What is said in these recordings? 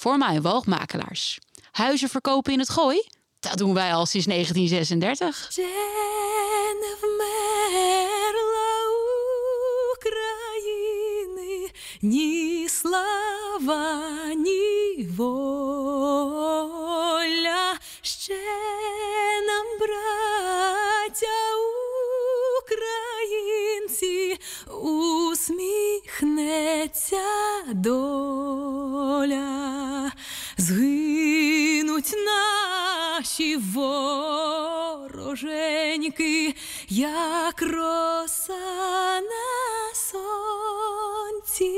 voor mijn woogmakelaars. Huizen verkopen in het gooi? Dat doen wij al sinds 1936. ні слава, ні воля, ще нам, браття українці, усміхнеться доля, Вороженьки, як роса на сонці,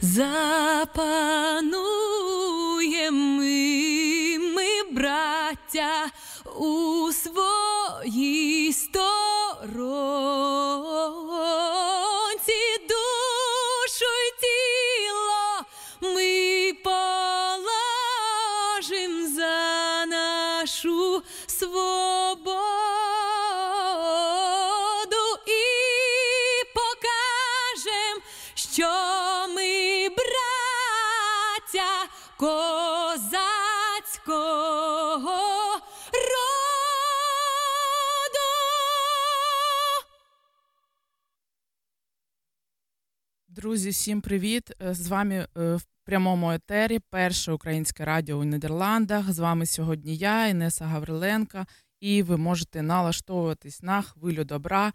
запануємо ми, ми, браття, у своїй сторонці, Друзі, всім привіт! Е, З вами е, в прямому етері перше українське радіо у Нідерландах. З вами сьогодні я, Інеса Гавриленка, і ви можете налаштовуватись на хвилю добра.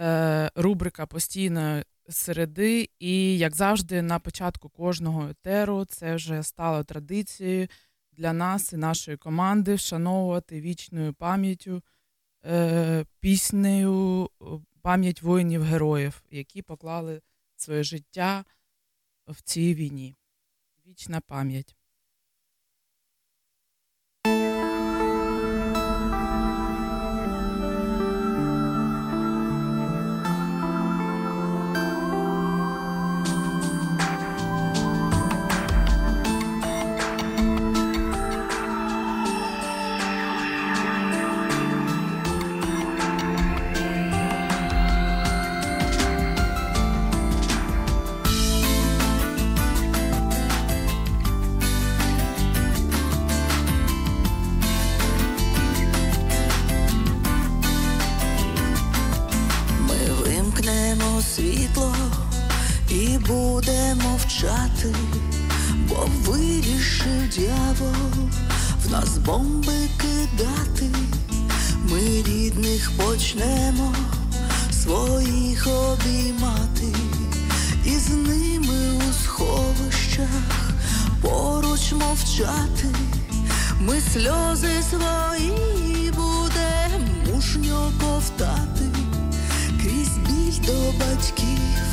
Е, Рубрика постійної середи. І, як завжди, на початку кожного етеру це вже стало традицією для нас і нашої команди вшановувати вічною пам'яттю піснею пам'ять воїнів-героїв, які поклали своє життя в цій війні. Вічна пам'ять. Мовчати, бо вирішив дьявол в нас бомби кидати. Ми рідних почнемо своїх обіймати, і з ними у сховищах поруч мовчати. Ми сльози свої будем мужньо ковтати крізь біль до батьків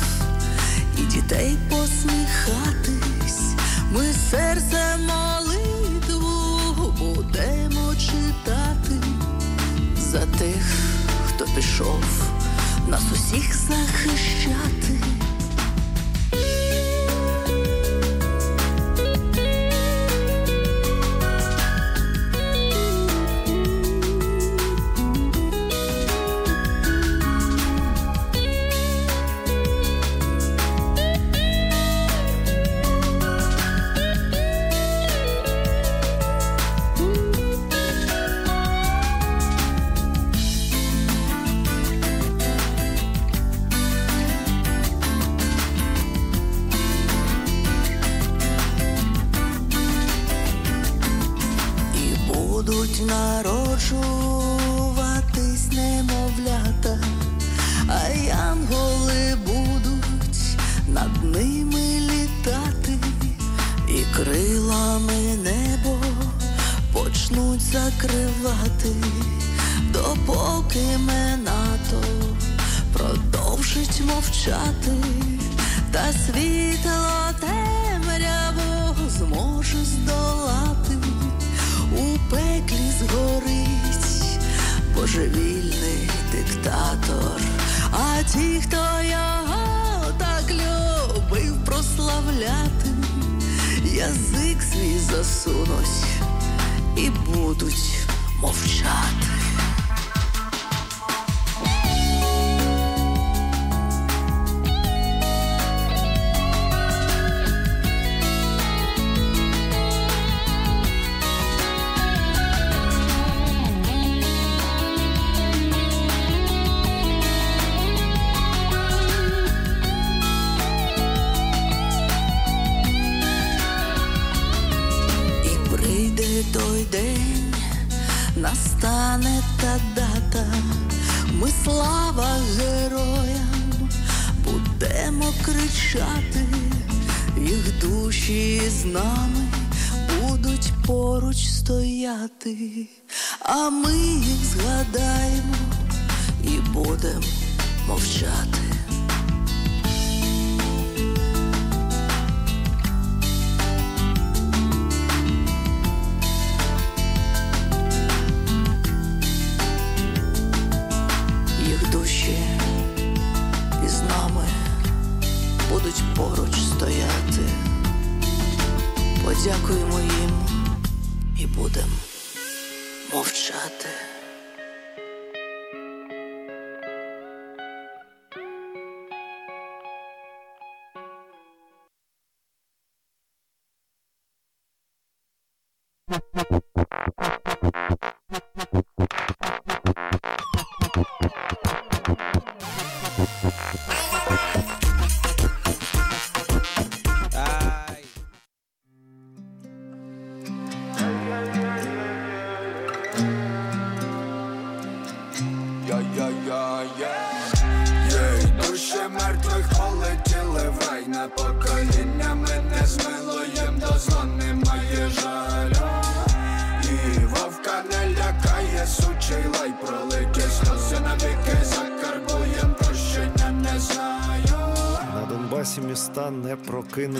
і дітей посміхатись. Ми серце молитву будемо читати за тих, хто пішов нас усіх захищати. see.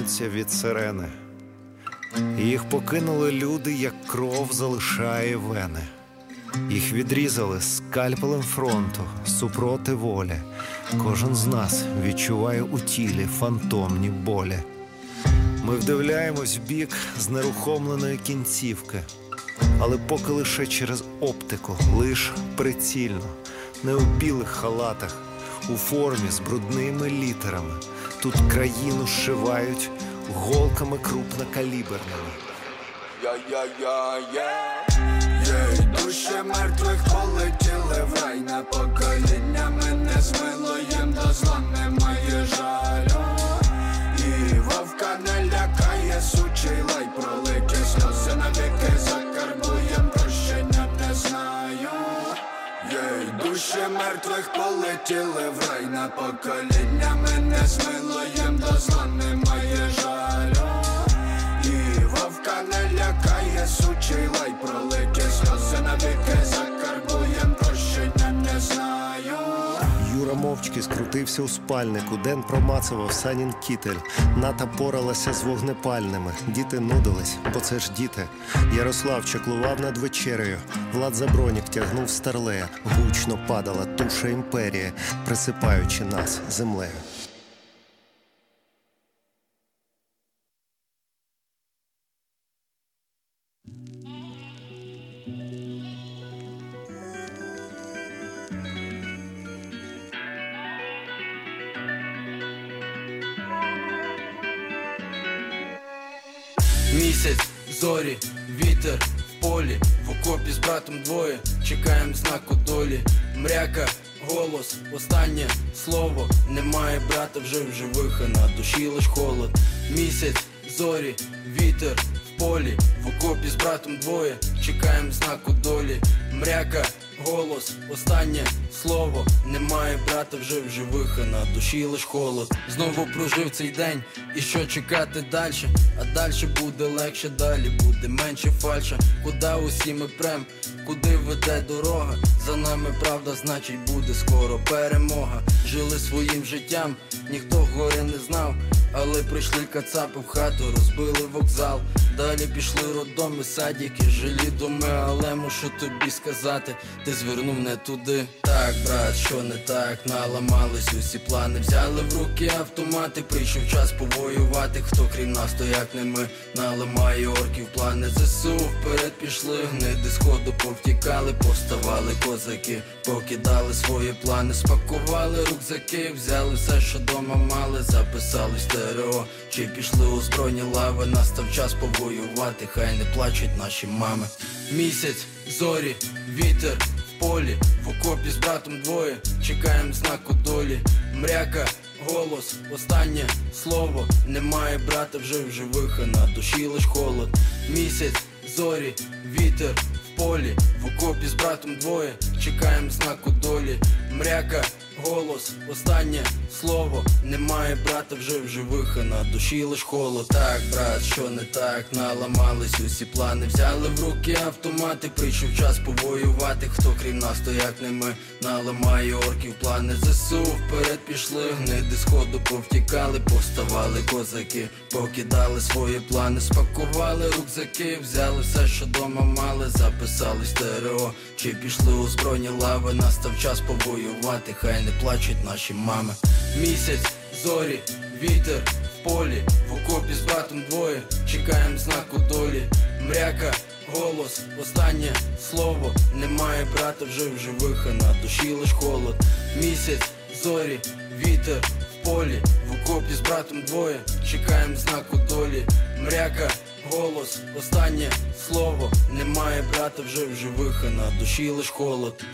прокинуться від сирени. Їх покинули люди, як кров залишає вени. Їх відрізали скальпелем фронту супроти волі. Кожен з нас відчуває у тілі фантомні болі. Ми вдивляємось в бік знерухомленої кінцівки, але поки лише через оптику, лиш прицільно, не у білих халатах, у формі з брудними літерами. Тут країну зшивають голками крупнокаліберними. Єй, душі мертвих полетіли в рай. На покоління мене змило їм до зла немає жалю. І вовка не лякає, сучий лай. Пролиті сльози навіки закарбуєм, душі мертвих полетіли в рай. На покоління мене змило їм до зла немає жалю. І вовка не лякає, сучий лай. Пролиті сльози навіки закарбуєм, Юра мовчки скрутився у спальнику. Ден промацував санін кітель. Ната поралася з вогнепальними. Діти нудились, бо це ж діти. Ярослав чеклував над вечерею. Влад Забронік тягнув старлея. Гучно падала туша імперії, присипаючи нас землею. Місяць, зорі, вітер в полі, в окопі з братом двоє, чекаєм знаку долі. Мряка, голос, останнє слово. Немає брата вже в живих, а на душі лиш холод. Місяць, зорі, вітер в полі, в окопі з братом двоє, чекаєм знаку долі. Мряка, голос, останнє слово. Немає брата вже в живих, а на душі лиш холод. Знову прожив цей день, і що чекати далі? А далі буде легше, далі буде менше фальша. Куда усі ми прем, куди веде дорога? За нами правда, значить буде скоро перемога. Жили своїм життям, ніхто горя не знав. Але прийшли кацапи в хату, розбили вокзал. Далі пішли роддоми, садики, жилі доми, але мушу тобі сказати, ти звернув не туди. Так, брат, що не так, наламались усі плани, взяли в руки автомати, прийшов час повоювати. Хто крім нас, то як не ми наламає орків плани. ЗСУ вперед пішли, гниди сходу повтікали, повставали козаки, покидали свої плани, спакували рюкзаки, взяли все, що дома мали, записали стерео, чи пішли у збройні лави, настав час повоювати, хай не плачуть наші мами. Місяць, зорі, вітер в полі, в окопі з братом двоє, чекаєм знаку долі. Мряка, голос, останнє слово. Немає брата вже в живих, а на душі лиш холод. Місяць, зорі, вітер полі, в окопі з братом двоє, чекаємо знаку долі, мряка, голос, останнє слово. Немає брата вже в живих, а на душі лиш холод. Так, брат, що не так, наламались усі плани. Взяли в руки автомати, прийшов час повоювати. Хто крім нас, то як не ми наламає орків плани. ЗСУ вперед пішли, гниди сходу повтікали, поставали козаки, покидали свої плани, спакували рюкзаки, взяли все, що дома мали, записали стерео. Чи пішли у збройні лави, настав час повоювати, хай не плачуть наші мами. Місяць, зорі, вітер в полі, в окопі з братом двоє, чекаємо знаку долі, мряка, голос, останнє слово. Немає брата вже в живих, а на душі лиш холод. Місяць, зорі, вітер в полі, в окопі з братом двоє, чекаємо знаку долі, мряка, голос, останнє слово. Немає брата вже в живих, а на душі лиш холод.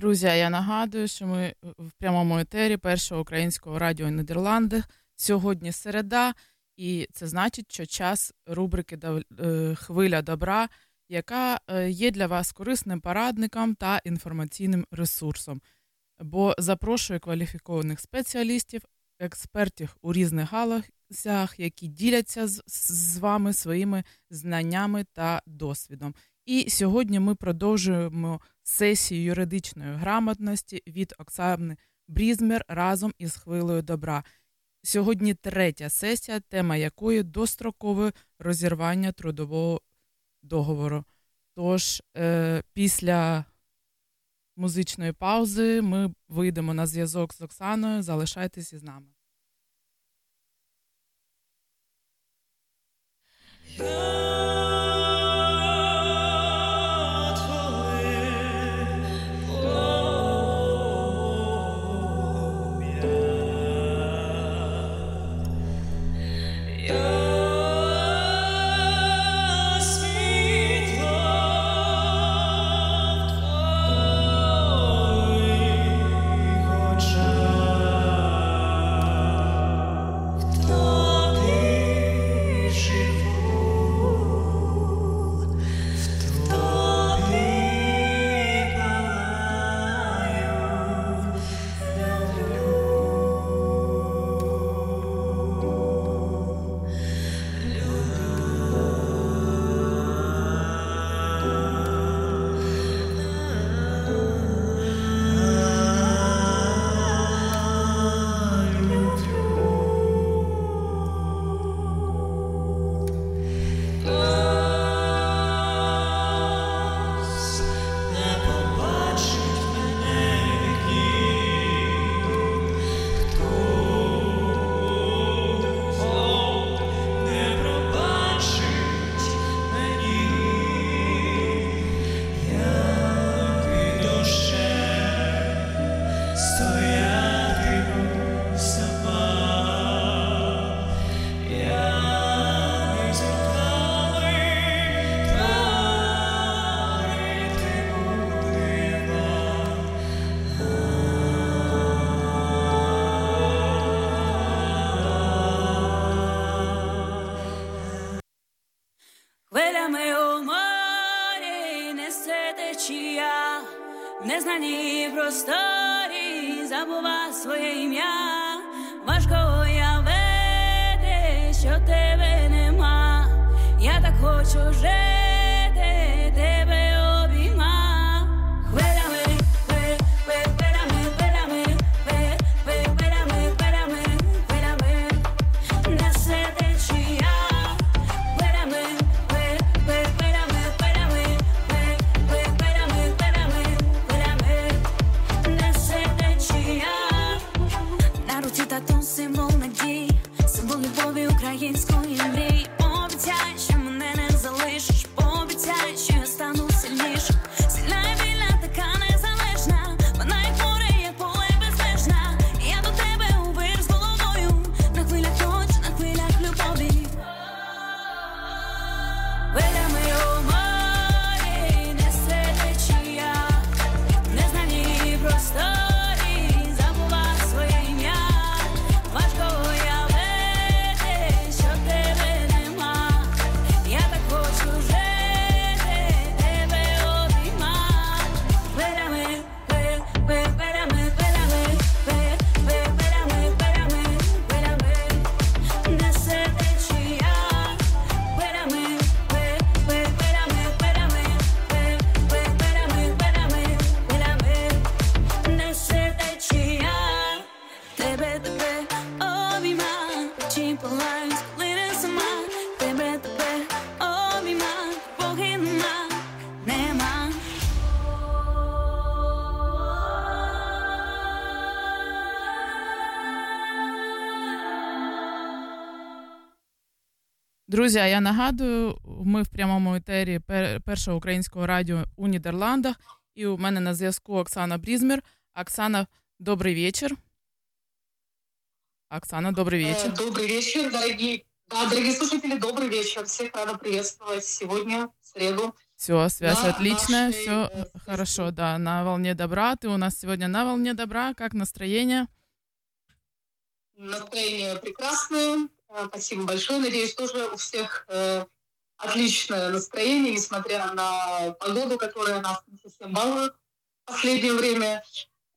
Друзі, я нагадую, що ми в прямому етері першого українського радіо Нідерланди. Сьогодні середа, і це значить, що час рубрики е, Хвиля добра, яка е, є для вас корисним порадником та інформаційним ресурсом. Бо запрошує кваліфікованих спеціалістів, експертів у різних галузях, які діляться з вами своїми знаннями та досвідом. І сьогодні ми продовжуємо сесію юридичної грамотності від Оксани Брізмер разом із хвилею добра. Сьогодні третя сесія, тема якої дострокове розірвання трудового договору. Тож е, після музичної паузи ми вийдемо на зв'язок з Оксаною. Залишайтесь із нами. Хвилями Друзі, я нагадую, ми в прямому етері першого українського радіо у Нідерландах. І у мене на зв'язку Оксана Брізмер. Оксана, добрий вечір. Оксана, добрый вечер. Добрый вечер, дорогие, да, дорогие слушатели, добрый вечер. Всех рада приветствовать сегодня, в среду. Все, связь да, отличная, нашей... все э, хорошо, да, на волне добра. Ты у нас сегодня на волне добра. Как настроение? Настроение прекрасное. Э, спасибо большое. Надеюсь, тоже у всех э, отличное настроение, несмотря на погоду, которая нас не совсем балует в последнее время.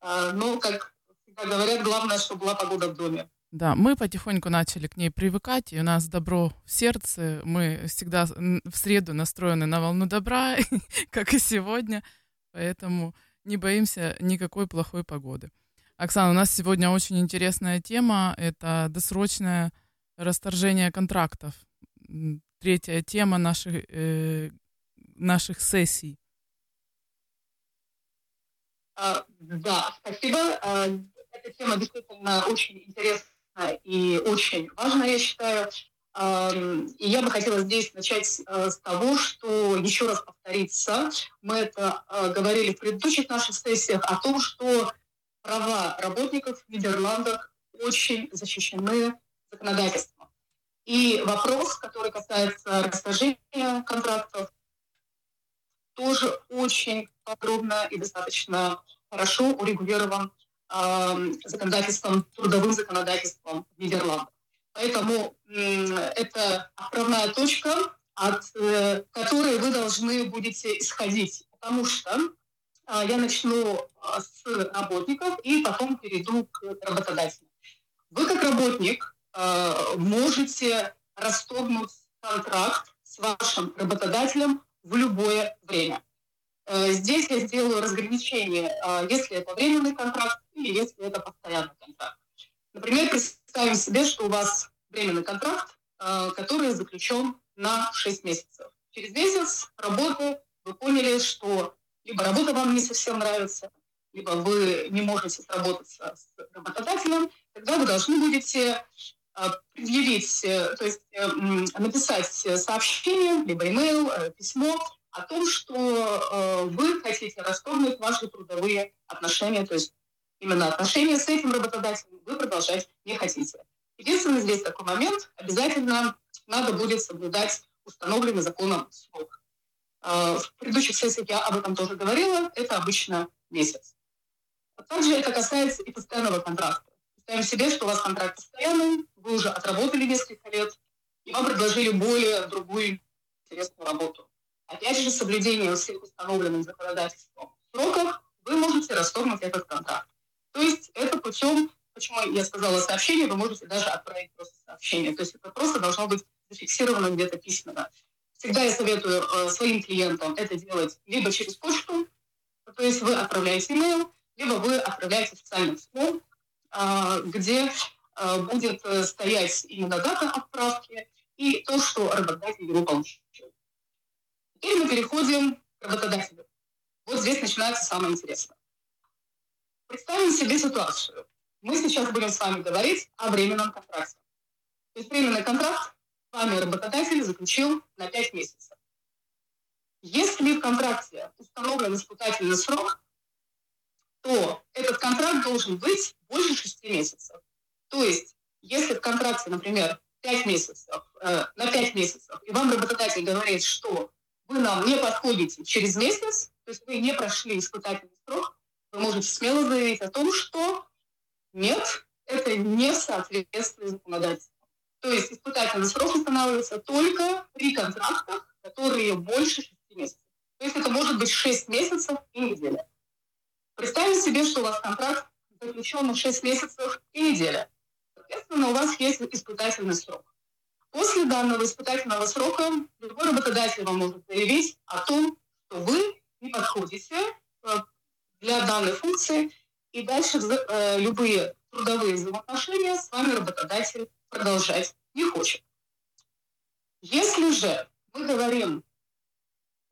Э, но, как всегда говорят, главное, чтобы была погода в доме. Да, мы потихоньку начали к ней привыкать, и у нас добро в сердце. Мы всегда в среду настроены на волну добра, как и сегодня, поэтому не боимся никакой плохой погоды. Оксана, у нас сегодня очень интересная тема. Это досрочное расторжение контрактов. Третья тема наших, э, наших сессий. А, да, спасибо. А, эта тема действительно очень интересная и очень важно, я считаю. И я бы хотела здесь начать э, с того, что еще раз повториться. Мы это э, говорили в предыдущих наших сессиях о том, что права работников в Нидерландах очень защищены законодательством. И вопрос, который касается расторжения контрактов, тоже очень подробно и достаточно хорошо урегулирован законодательством, трудовым законодательством Нидерландов. Поэтому это отправная точка, от э, которой вы должны будете исходить. Потому что а, я начну а, с работников и потом перейду к работодателям. Вы как работник можете расторгнуть контракт с вашим работодателем в любое время. Э, здесь я сделаю разграничение, если это временный контракт или если это постоянный контракт. Например, представим себе, что у вас временный контракт, э, который заключен на 6 месяцев. Через месяц работы вы поняли, что либо работа вам не совсем нравится, либо вы не можете сработаться с работодателем, тогда вы должны будете э, предъявить, э, то есть написать сообщение, либо email, письмо о том, что вы хотите расторгнуть ваши трудовые отношения, то есть именно отношения с этим работодателем вы продолжать не хотите. Единственный здесь такой момент, обязательно надо будет соблюдать установленный законом срок. А, в предыдущих сессиях я об этом тоже говорила, это обычно месяц. Также это касается и постоянного контракта. Представим себе, что у вас контракт постоянный, вы уже отработали несколько лет, и вам предложили более другую интересную работу. Опять же, соблюдение всех установленных законодательством сроков, вы можете расторгнуть этот контракт. То есть это путем, почему я сказала сообщение, вы можете даже отправить просто сообщение. То есть это просто должно быть зафиксировано где-то письменно. Всегда я советую э, своим клиентам это делать либо через почту, то есть вы отправляете email, либо вы отправляете официальным письмом, где э, будет э, стоять именно дата отправки и то, что работодатель его получил. Теперь мы переходим к работодателю. Вот здесь начинается самое интересное. Представим себе ситуацию. Мы сейчас будем с вами говорить о временном контракте. То есть временный контракт с вами работодатель заключил на 5 месяцев. Если в контракте установлен испытательный срок, то этот контракт должен быть больше 6 месяцев. То есть, если в контракте, например, 5 месяцев, э, на 5 месяцев, и вам работодатель говорит, что вы нам не подходите через месяц, то есть вы не прошли испытательный срок, вы можете смело заявить о том, что нет, это не соответствует законодательству. То есть испытательный срок устанавливается только при контрактах, которые больше 6 месяцев. То есть это может быть 6 месяцев и неделя. Представьте себе, что у вас контракт заключен на 6 месяцев и неделя. Соответственно, у вас есть испытательный срок. После данного испытательного срока любой работодатель вам может заявить о том, что вы не подходите э, для данной функции, и дальше э, любые трудовые взаимоотношения с вами работодатель продолжать не хочет. Если же мы говорим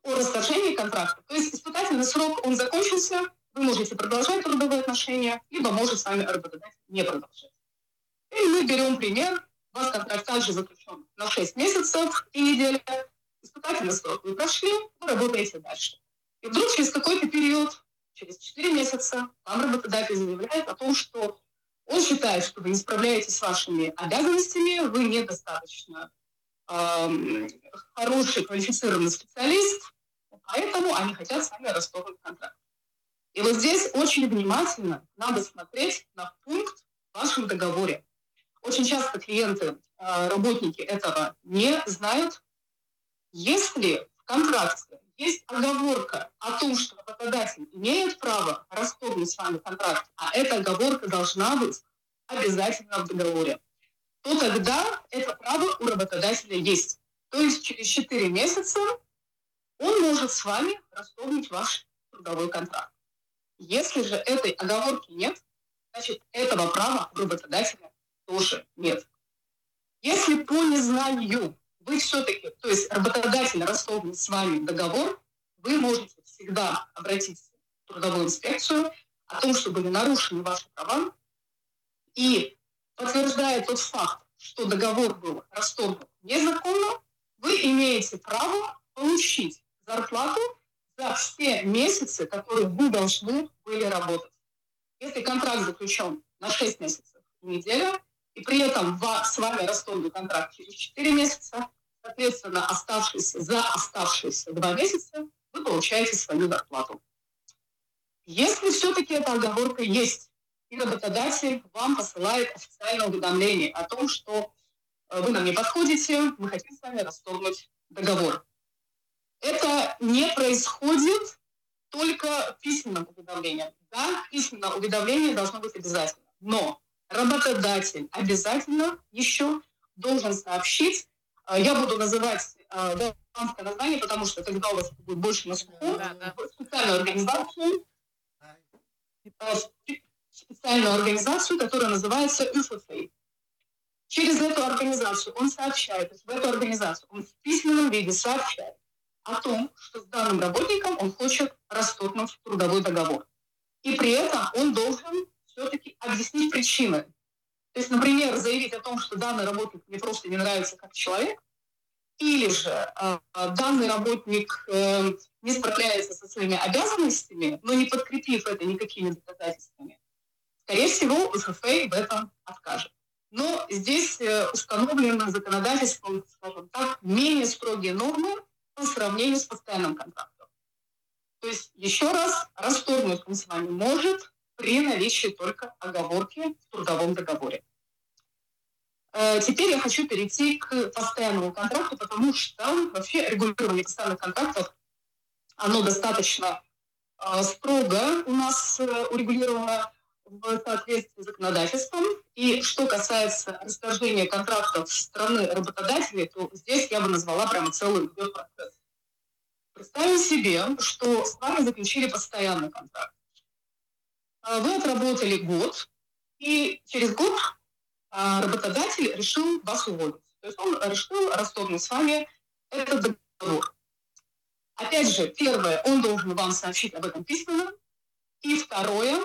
о расторжении контракта, то есть испытательный срок, он закончился, вы можете продолжать трудовые отношения, либо может с вами работодатель не продолжать. И мы берем пример у вас контракт также заключен на 6 месяцев и неделя, испытательный срок вы прошли, вы работаете дальше. И вдруг через какой-то период, через 4 месяца, вам работодатель заявляет о том, что он считает, что вы не справляетесь с вашими обязанностями, вы недостаточно э, хороший, квалифицированный специалист, поэтому они хотят с вами расторгнуть контракт. И вот здесь очень внимательно надо смотреть на пункт в вашем договоре. Очень часто клиенты, э, работники этого не знают. Если в контракте есть оговорка о том, что работодатель имеет право расторгнуть с вами контракт, а эта оговорка должна быть обязательно в договоре, то тогда это право у работодателя есть. То есть через 4 месяца он может с вами расторгнуть ваш трудовой контракт. Если же этой оговорки нет, значит, этого права работодателя тоже нет. Если по незнанию вы все-таки, то есть работодатель расторгнет с вами договор, вы можете всегда обратиться в трудовую инспекцию о том, что были нарушены ваши права, и подтверждая тот факт, что договор был расторгнут незаконно, вы имеете право получить зарплату за все месяцы, которые вы должны были работать. Если контракт заключен на 6 месяцев и неделя, и при этом с вами расторгнут контракт через 4 месяца, соответственно, оставшиеся, за оставшиеся 2 месяца вы получаете свою зарплату. Если все-таки эта оговорка есть, и работодатель вам посылает официальное уведомление о том, что э, вы нам не подходите, мы хотим с вами расторгнуть договор. Это не происходит только письменным уведомлением. Да, письменное уведомление должно быть обязательно. Но работодатель обязательно еще должен сообщить, э, я буду называть э, данское название, потому что тогда у вас будет больше на слуху, да, да. специальную организацию, э, специальную организацию, которая называется ЮФФ. Через эту организацию он сообщает, то есть в эту организацию он в письменном виде сообщает, о том, что с данным работником он хочет расторгнуть трудовой договор. И при этом он должен все-таки объяснить причины. То есть, например, заявить о том, что данный работник мне просто не нравится как человек, или же э, данный работник э, не справляется со своими обязанностями, но не подкрепив это никакими доказательствами, скорее всего, УФФ в этом откажет. Но здесь э, установлены законодательством, скажем так, менее строгие нормы, по сравнению с постоянным контрактом. То есть, еще раз, расторгнуть вами может при наличии только оговорки в трудовом договоре. Э, теперь я хочу перейти к постоянному контракту, потому что вообще регулирование постоянных контрактов, оно достаточно э, строго у нас э, урегулировано в соответствии с законодательством. И что касается расторжения контрактов страны работодателей, то здесь я бы назвала прямо целый процесс. Представим себе, что с вами заключили постоянный контракт. А вы отработали год, и через год а, работодатель решил вас уволить. То есть он решил расторгнуть с вами этот договор. Опять же, первое, он должен вам сообщить об этом письменно. И второе,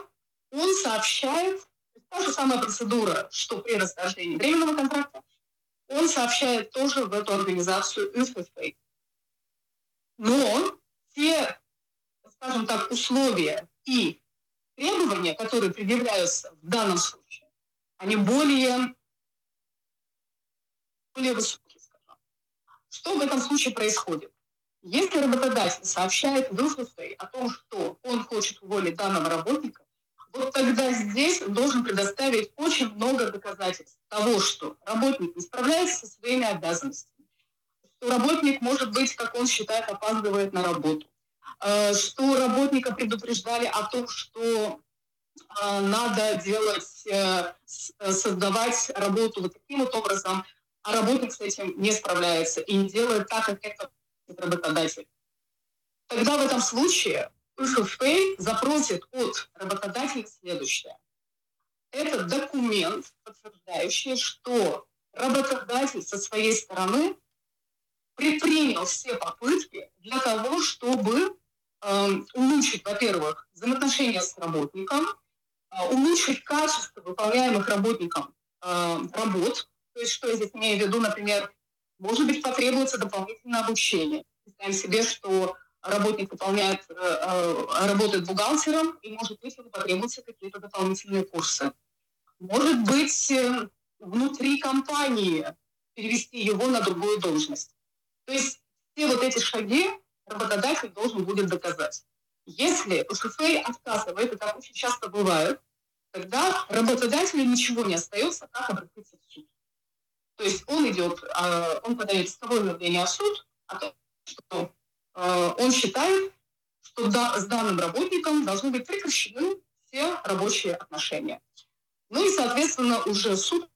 он сообщает, та же самая процедура, что при расторжении временного контракта, он сообщает тоже в эту организацию UFFA. Но те, скажем так, условия и требования, которые предъявляются в данном случае, они более, более высокие, скажем. Что в этом случае происходит? Если работодатель сообщает в о том, что он хочет уволить данного работника, вот тогда здесь должен предоставить очень много доказательств того, что работник не справляется со своими обязанностями, что работник, может быть, как он считает, опаздывает на работу, э, что работника предупреждали о том, что э, надо делать, э, создавать работу вот таким вот образом, а работник с этим не справляется и не делает так, как это работодатель. Тогда в этом случае УФФ запросит от работодателя следующее. Это документ, подтверждающий, что работодатель со своей стороны предпринял все попытки для того, чтобы э, улучшить, во-первых, взаимоотношения с работником, э, улучшить качество выполняемых работником э, работ, То есть что я здесь имею в виду, например, может быть, потребуется дополнительное обучение. Представим себе, что работник выполняет, э, э, работает бухгалтером, и, может быть, ему потребуются какие-то дополнительные курсы. Может быть, э, внутри компании перевести его на другую должность. То есть все вот эти шаги работодатель должен будет доказать. Если УШФ отказывает, и так очень часто бывает, тогда работодателю ничего не остается, как обратиться в суд. То есть он идет, он подает исковое заявление в суд о том, что он считает, что с данным работником должны быть прекращены все рабочие отношения. Ну и, соответственно, уже суд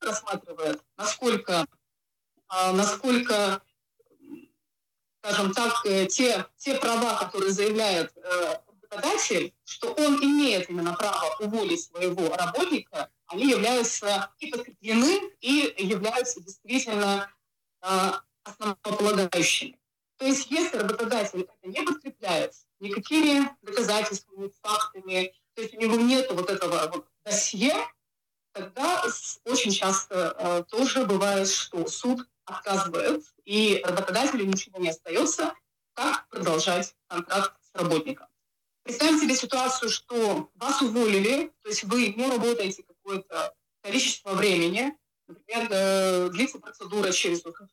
рассматривает, насколько, а, насколько скажем так, э, те, те права, которые заявляет э, работодатель, что он имеет именно право уволить своего работника, они являются и подкреплены, и являются действительно э, основополагающими. То есть если работодатель это не подкрепляет никакими доказательствами, фактами, то есть у него нет вот этого вот досье, тогда очень часто э, тоже бывает, что суд отказывает, и работодателю ничего не остается, как продолжать контракт с работником. Представим себе ситуацию, что вас уволили, то есть вы не работаете какое-то количество времени, например, э, длится процедура через УКФ,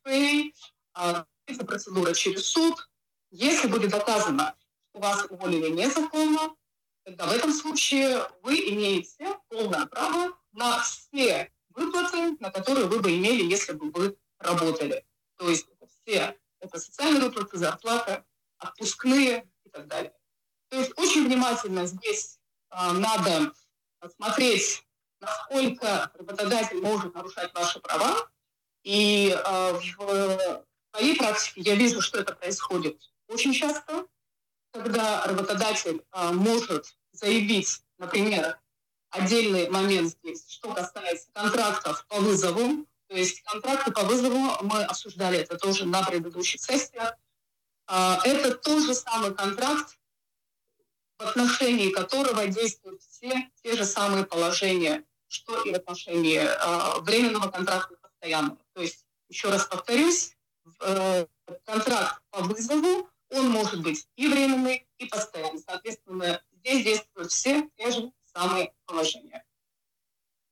а, длится процедура через суд. Если будет доказано, что вас уволили незаконно, тогда в этом случае вы имеете полное право на все выплаты, на которые вы бы имели, если бы вы работали. То есть все это социальные выплаты, зарплата, отпускные и так далее. То есть очень внимательно здесь э, надо смотреть, насколько работодатель может нарушать ваши права. И э, в своей практике я вижу, что это происходит очень часто, когда работодатель э, может заявить, например, отдельный момент здесь, что касается контрактов по вызову, то есть контракты по вызову мы обсуждали это тоже на предыдущих сессиях. А, это тот же самый контракт, в отношении которого действуют все те же самые положения, что и в отношении а, временного контракта постоянного. То есть, еще раз повторюсь, э, контракт по вызову, он может быть и временный, и постоянный. Соответственно, здесь действуют все те же самые положения.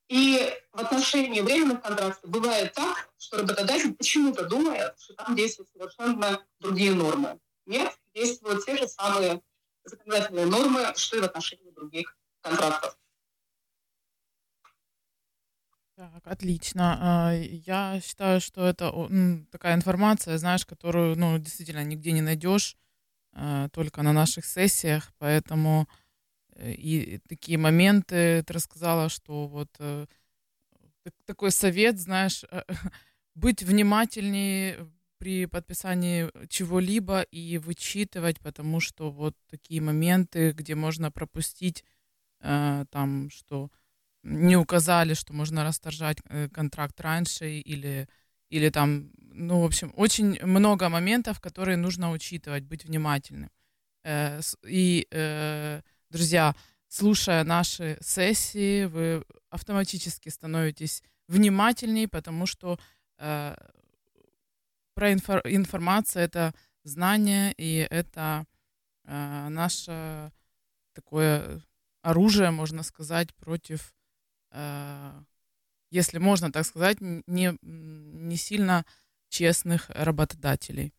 И в отношении временных контрактов бывает так, что работодатель почему-то думает, что там действуют совершенно другие нормы. Нет, действуют те же самые законодательные нормы, что и в отношении других контрактов. Так, отлично. А, я считаю, что это такая информация, знаешь, которую, ну, действительно нигде не найдешь, а, только на наших сессиях, поэтому Э, и такие моменты ты рассказала, что вот э, такой совет, знаешь, э, быть внимательнее при подписании чего-либо и вычитывать, потому что вот такие моменты, где можно пропустить там, что не указали, что можно расторжать контракт раньше или или там, ну, в общем, очень много моментов, которые нужно учитывать, быть внимательным. И Друзья, слушая наши сессии, вы автоматически становитесь внимательнее, потому что э, про инфор- информация это знание и это э, наше такое оружие, можно сказать, против, э, если можно так сказать, не, не сильно честных работодателей.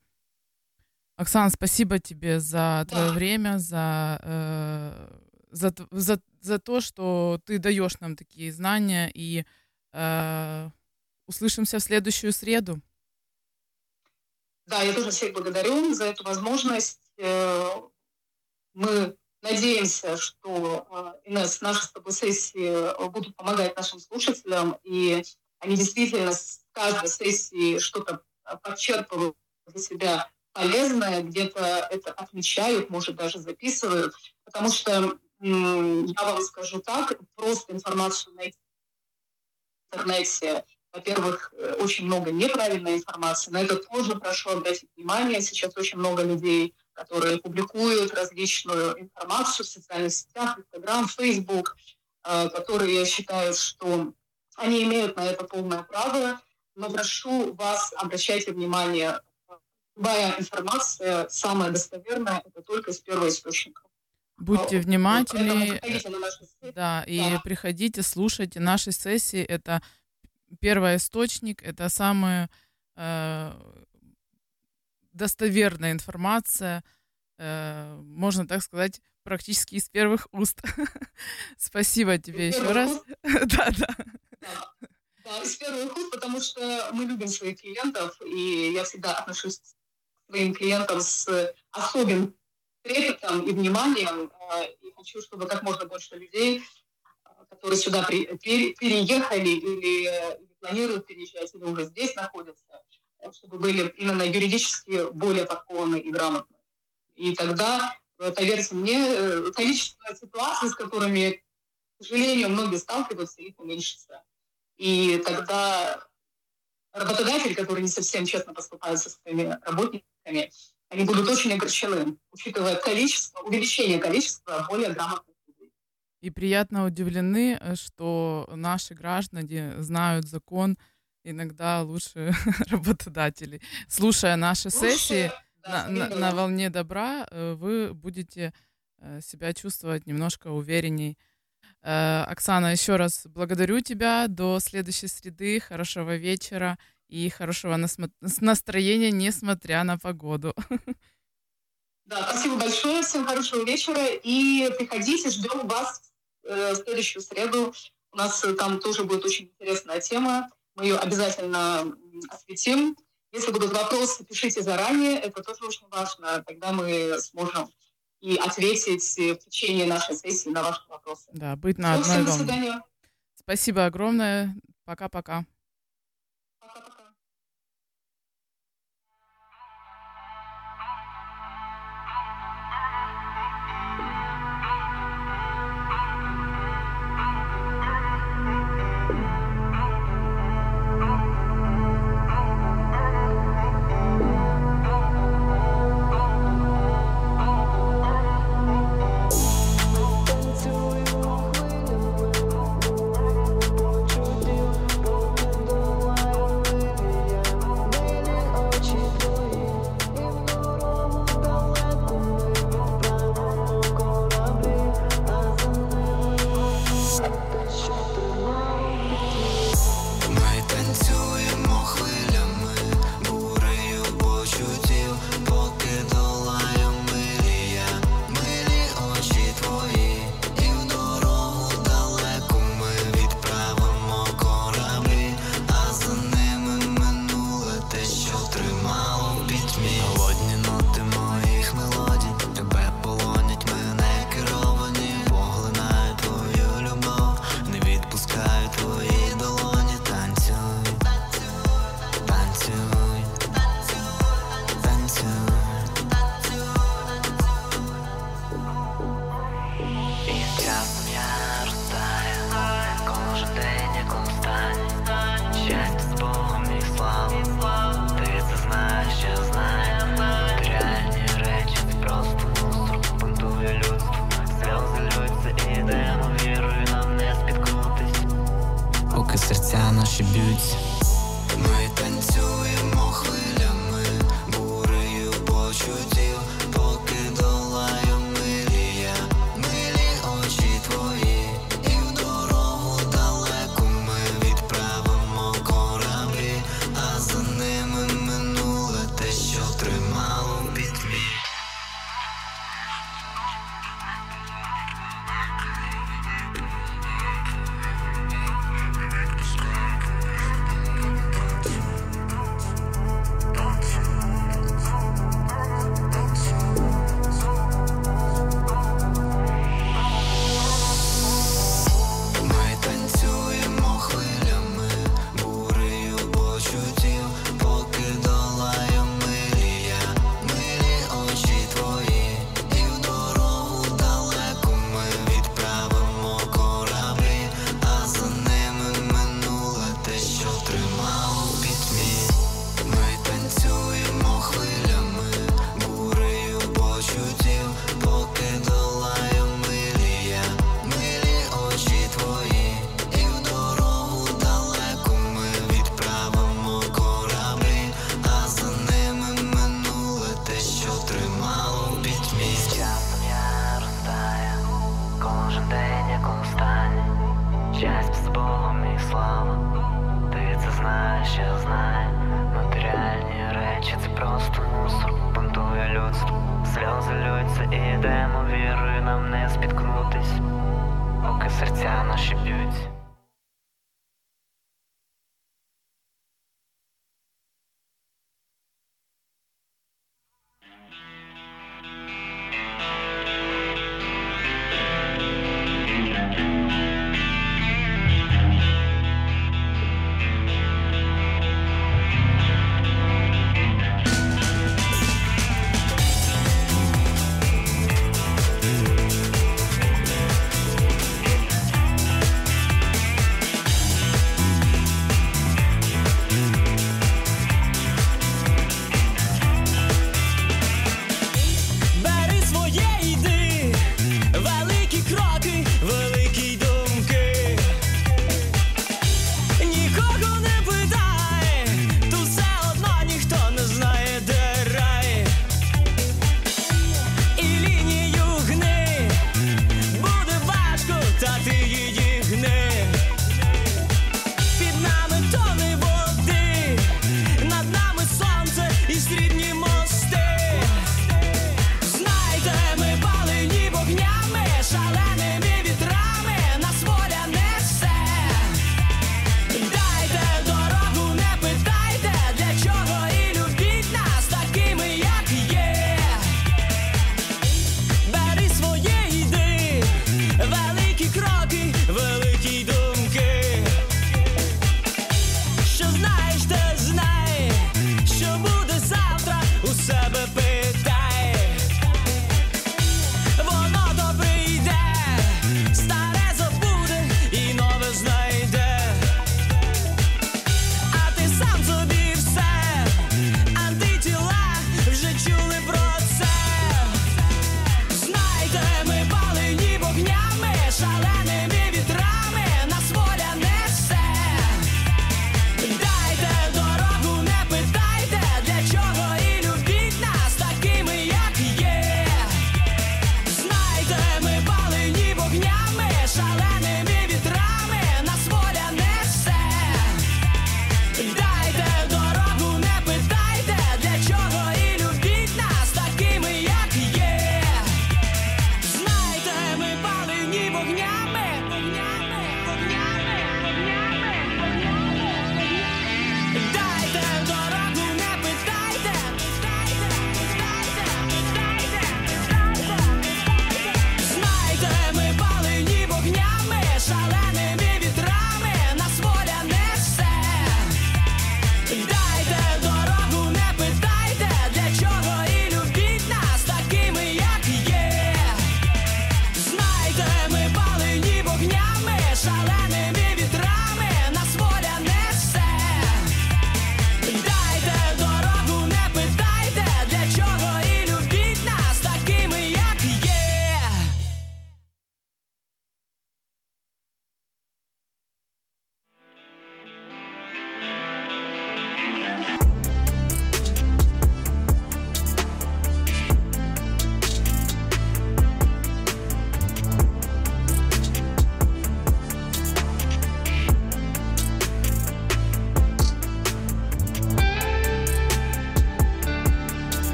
Оксана, спасибо тебе за твое да. время, за, э, за, за, за то, что ты даешь нам такие знания. И э, услышимся в следующую среду. Да, я тоже всех благодарю за эту возможность. Э, мы надеемся, что э, Инесс, наши с тобой сессии будут помогать нашим слушателям, и они действительно с каждой сессии что-то подчерпывают для себя полезное, где-то это отмечают, может, даже записывают, потому что, я вам скажу так, просто информацию найти в интернете, во-первых, э, очень много неправильной информации, на это тоже прошу обратить внимание. Сейчас очень много людей, которые публикуют различную информацию в социальных сетях, Инстаграм, Фейсбук, которые считают, что они имеют на это полное право, но прошу вас, обращайте внимание, любая информация, самая достоверная, это только из первого источника. Будьте внимательны, сайты. да, и Да. приходите, слушайте наши сессии. Это первый источник, это самая э, достоверная информация, э, можно так сказать, практически из первых уст. Спасибо тебе еще раз. уст? Да, да. Да. Да, из первых уст, потому что мы любим своих клиентов, и я всегда отношусь к своим клиентам с особым трепетом и вниманием, а, и хочу, чтобы как можно больше людей, а, которые сюда переехали или, э, планируют переезжать, или уже здесь находятся, э, чтобы были именно юридически более подкованны и грамотны. И тогда, э, поверьте мне, э, количество ситуаций, с которыми, к сожалению, многие сталкиваются, их уменьшится. И тогда работодатель, который не совсем честно поступает со своими работниками, они будут очень огорчены, учитывая количество, увеличение количества более грамотных людей. И приятно удивлены, э, что наши граждане знают закон иногда лучше работодателей. Слушая наши сессии, Лучше, да, на, на- на волне добра э, вы будете э, себя чувствовать немножко уверенней. Э, Оксана, еще раз благодарю тебя. До следующей среды. Хорошего вечера и хорошего настроения, несмотря на погоду. Да, спасибо большое, всем хорошего вечера, и приходите, ждем вас в следующую среду. У нас там тоже будет очень интересная тема, мы ее обязательно осветим. Если будут вопросы, пишите заранее, это тоже очень важно, тогда мы сможем и ответить э, в течение нашей сессии на ваши вопросы. Да, быть на одной всем до свидания. Спасибо огромное. Пока-пока.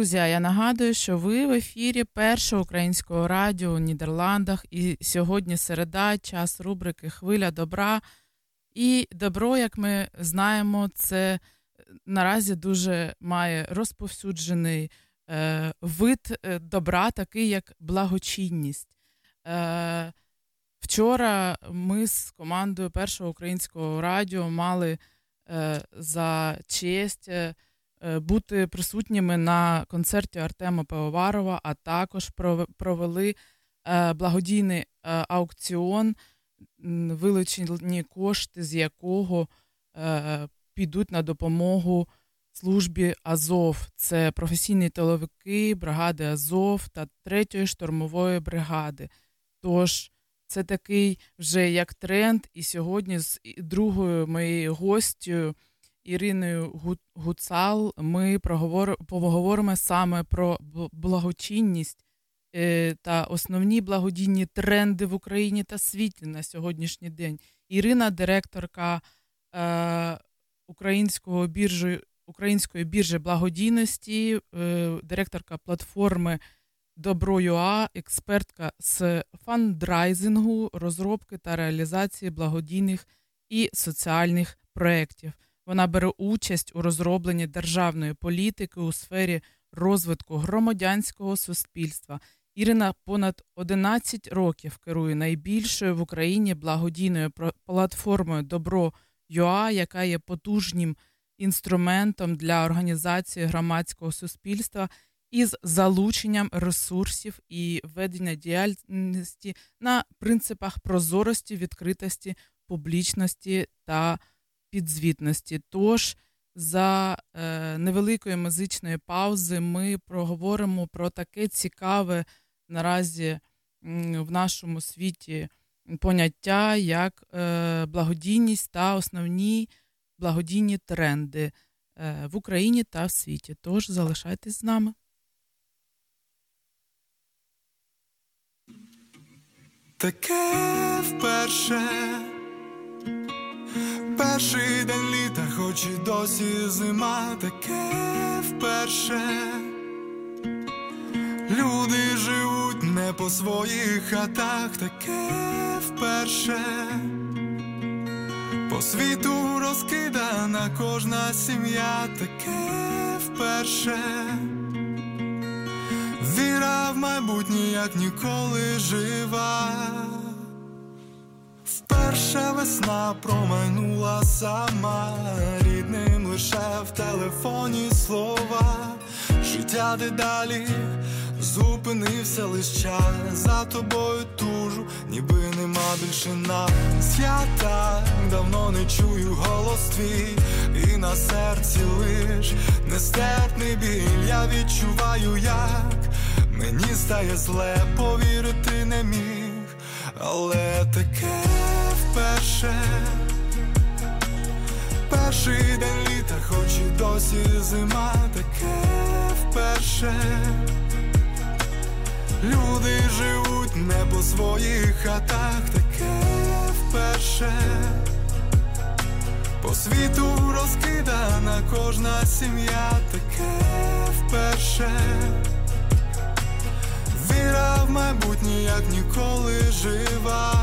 Друзі, я нагадую, що ви в ефірі першого українського радіо у Нідерландах. І сьогодні середа, час рубрики Хвиля добра. І добро, як ми знаємо, це наразі дуже має розповсюджений е, вид е, добра, такий як благочинність. Е, вчора ми з командою першого українського радіо мали е, за честь. Е, бути присутніми на концерті Артема Пивоварова, а також пров- провели е, благодійний е, аукціон, вилучені кошти, з якого підуть на допомогу службі Азов. Це професійні тиловики бригади Азов та 3-ї штурмової бригади. Тож це такий вже як тренд. І сьогодні з другою моєю гостю Іриною Гу- Гуцал ми проговор... поговоримо саме про благочинність е, та основні благодійні тренди в Україні та світі на сьогоднішній день. Ірина, директорка е, українського біржі, української біржі благодійності, е, директорка платформи Добро.ua, експертка з фандрайзингу, розробки та реалізації благодійних і соціальних проєктів. Вона бере участь у розробленні державної політики у сфері розвитку громадянського суспільства. Ірина понад 11 років керує найбільшою в Україні благодійною платформою Добро.ua, яка є потужним інструментом для організації громадського суспільства із залученням ресурсів і ведення діяльності на принципах прозорості, відкритості, публічності та підзвітності. Тож за е, невеликої музичної паузи ми проговоримо про таке цікаве наразі в нашому світі поняття, як е, благодійність та основні благодійні тренди е, в Україні та в світі. Тож залишайтесь з нами. Таке вперше, перший день літа, хоч і досі зима, таке вперше. Люди живуть не по своїх хатах, таке вперше. По світу розкидана кожна сім'я, таке вперше. Віра в майбутнє, як ніколи жива. Вперша весна промайнула сама, рідним лише в телефоні слова. Життя дедалі зупинився лиш час за тобою тужу, ніби нема більше нас. Я так давно не чую голос твій, і на серці лиш нестерпний біль. Я відчуваю, як мені стає зле, повірити не міг, але таке вперше. Перший день літа, хоч і досі зима, таке вперше. Люди живуть не по своїх хатах, таке вперше. По світу розкидана кожна сім'я, таке вперше. Віра в майбутнє, як ніколи жива.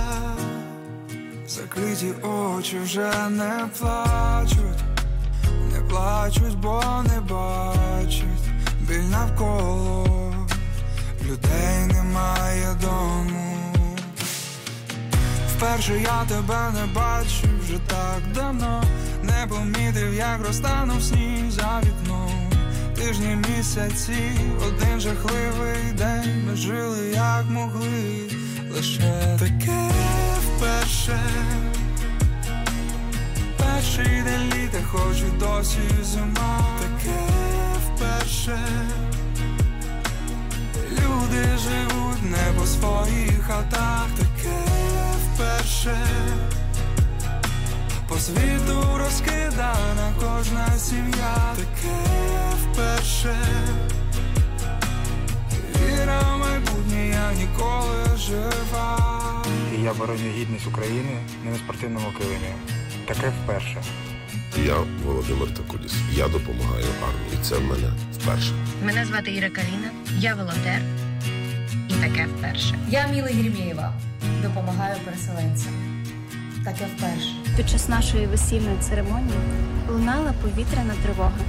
Закриті очі вже не плачуть, не плачуть, бо не бачать біль навколо людей немає дому. Вперше я тебе не бачив вже так давно, не помітив, як розтанув сніг за вікном. Тижні місяці, один жахливий день. Ми жили як могли, лише таке вперше. Перший день літа, хоч і досі зима, таке вперше. Люди живуть не по своїх хатах, таке вперше. По світу розкидана кожна сім'я, таке вперше. Віра в майбутнє, як ніколи жива. І я бороню гідність України не на спортивному килимі. Таке вперше. Я Володимир Такудіс. Я допомагаю армії. Це в мене вперше. Мене звати Іра Каліна, я волонтер. І таке вперше. Я Міла Єрмєєва, допомагаю переселенцям. Таке вперше. Під час нашої весільної церемонії лунала повітряна тривога.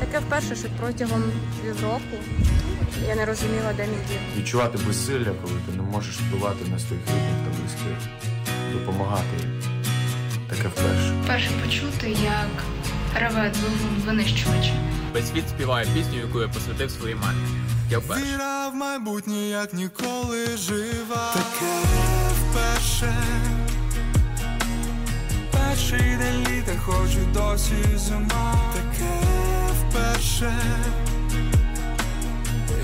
Таке вперше, що протягом півроку я не розуміла, де мій дім. Відчувати безсилля, коли ти не можеш впливати на своїх рідних та близьких, допомагати їм. Таке вперше. Перше почути, як реве двигун винищувача. Весь світ співає пісню, яку я посвятив своїй мамі. Я вперше. Віра в майбутнє, як ніколи жива. Таке вперше. Перший день літа, хоч досі зима. Таке вперше.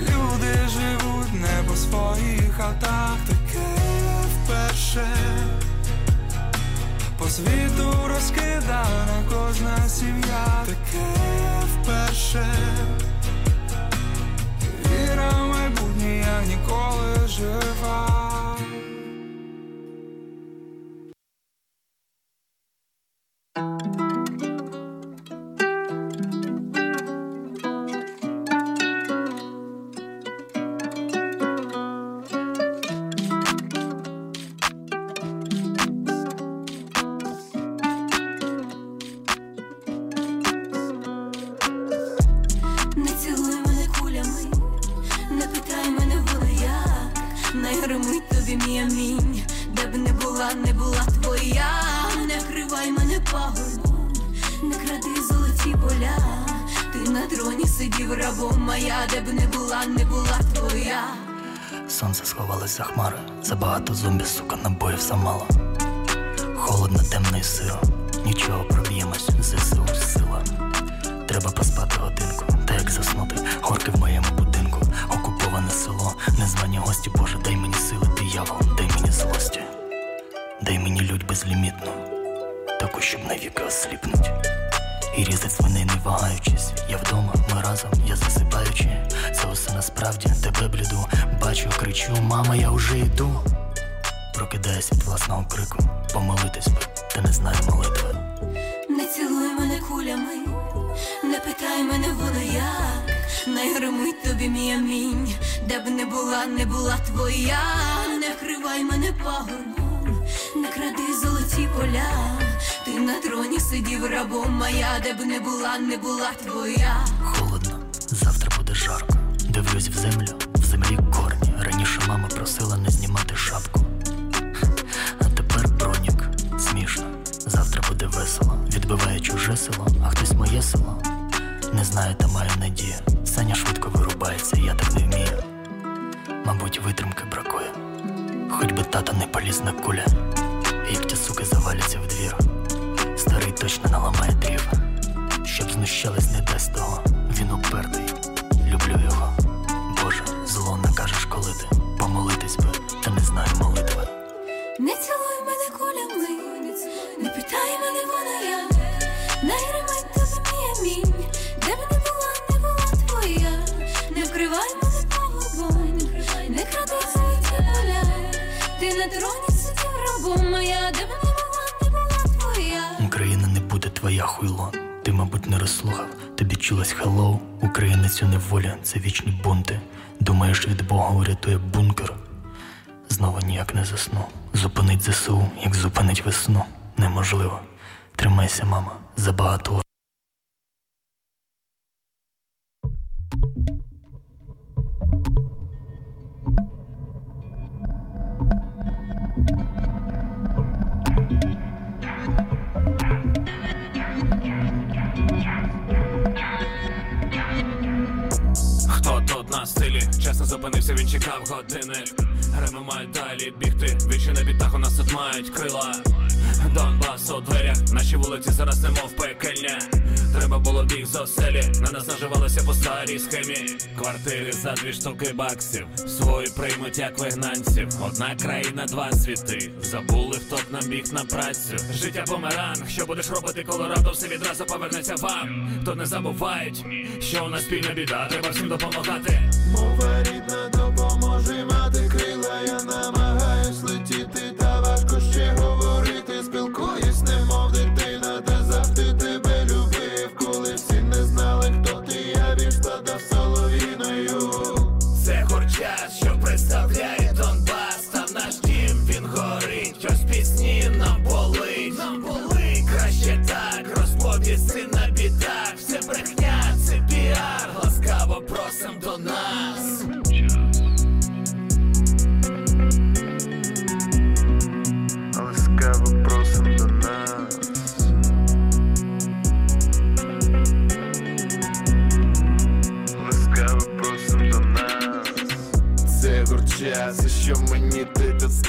Люди живуть не по своїх хатах, таке вперше. По світу розкидана кожна сім'я, таке вперше. Віра в майбутнє, як ніколи жива. Цю зупинився, він чекав години. Греми мають далі бігти. Вічі на бітах у нас тут мають крила. Донбас у дверях, наші вулиці зараз немов пекельня. Треба було біг з оселі, на нас наживалися по старій схемі. Квартири за дві штуки баксів. Свої приймуть як вигнанців. Одна країна, два світи. Забули, хто б нам біг на працю. Життя померанг, що будеш робити, коли раптом все відразу повернеться вам. То не забувають, що у нас спільна біда, треба всім допомагати. Мова рідна допоможе мати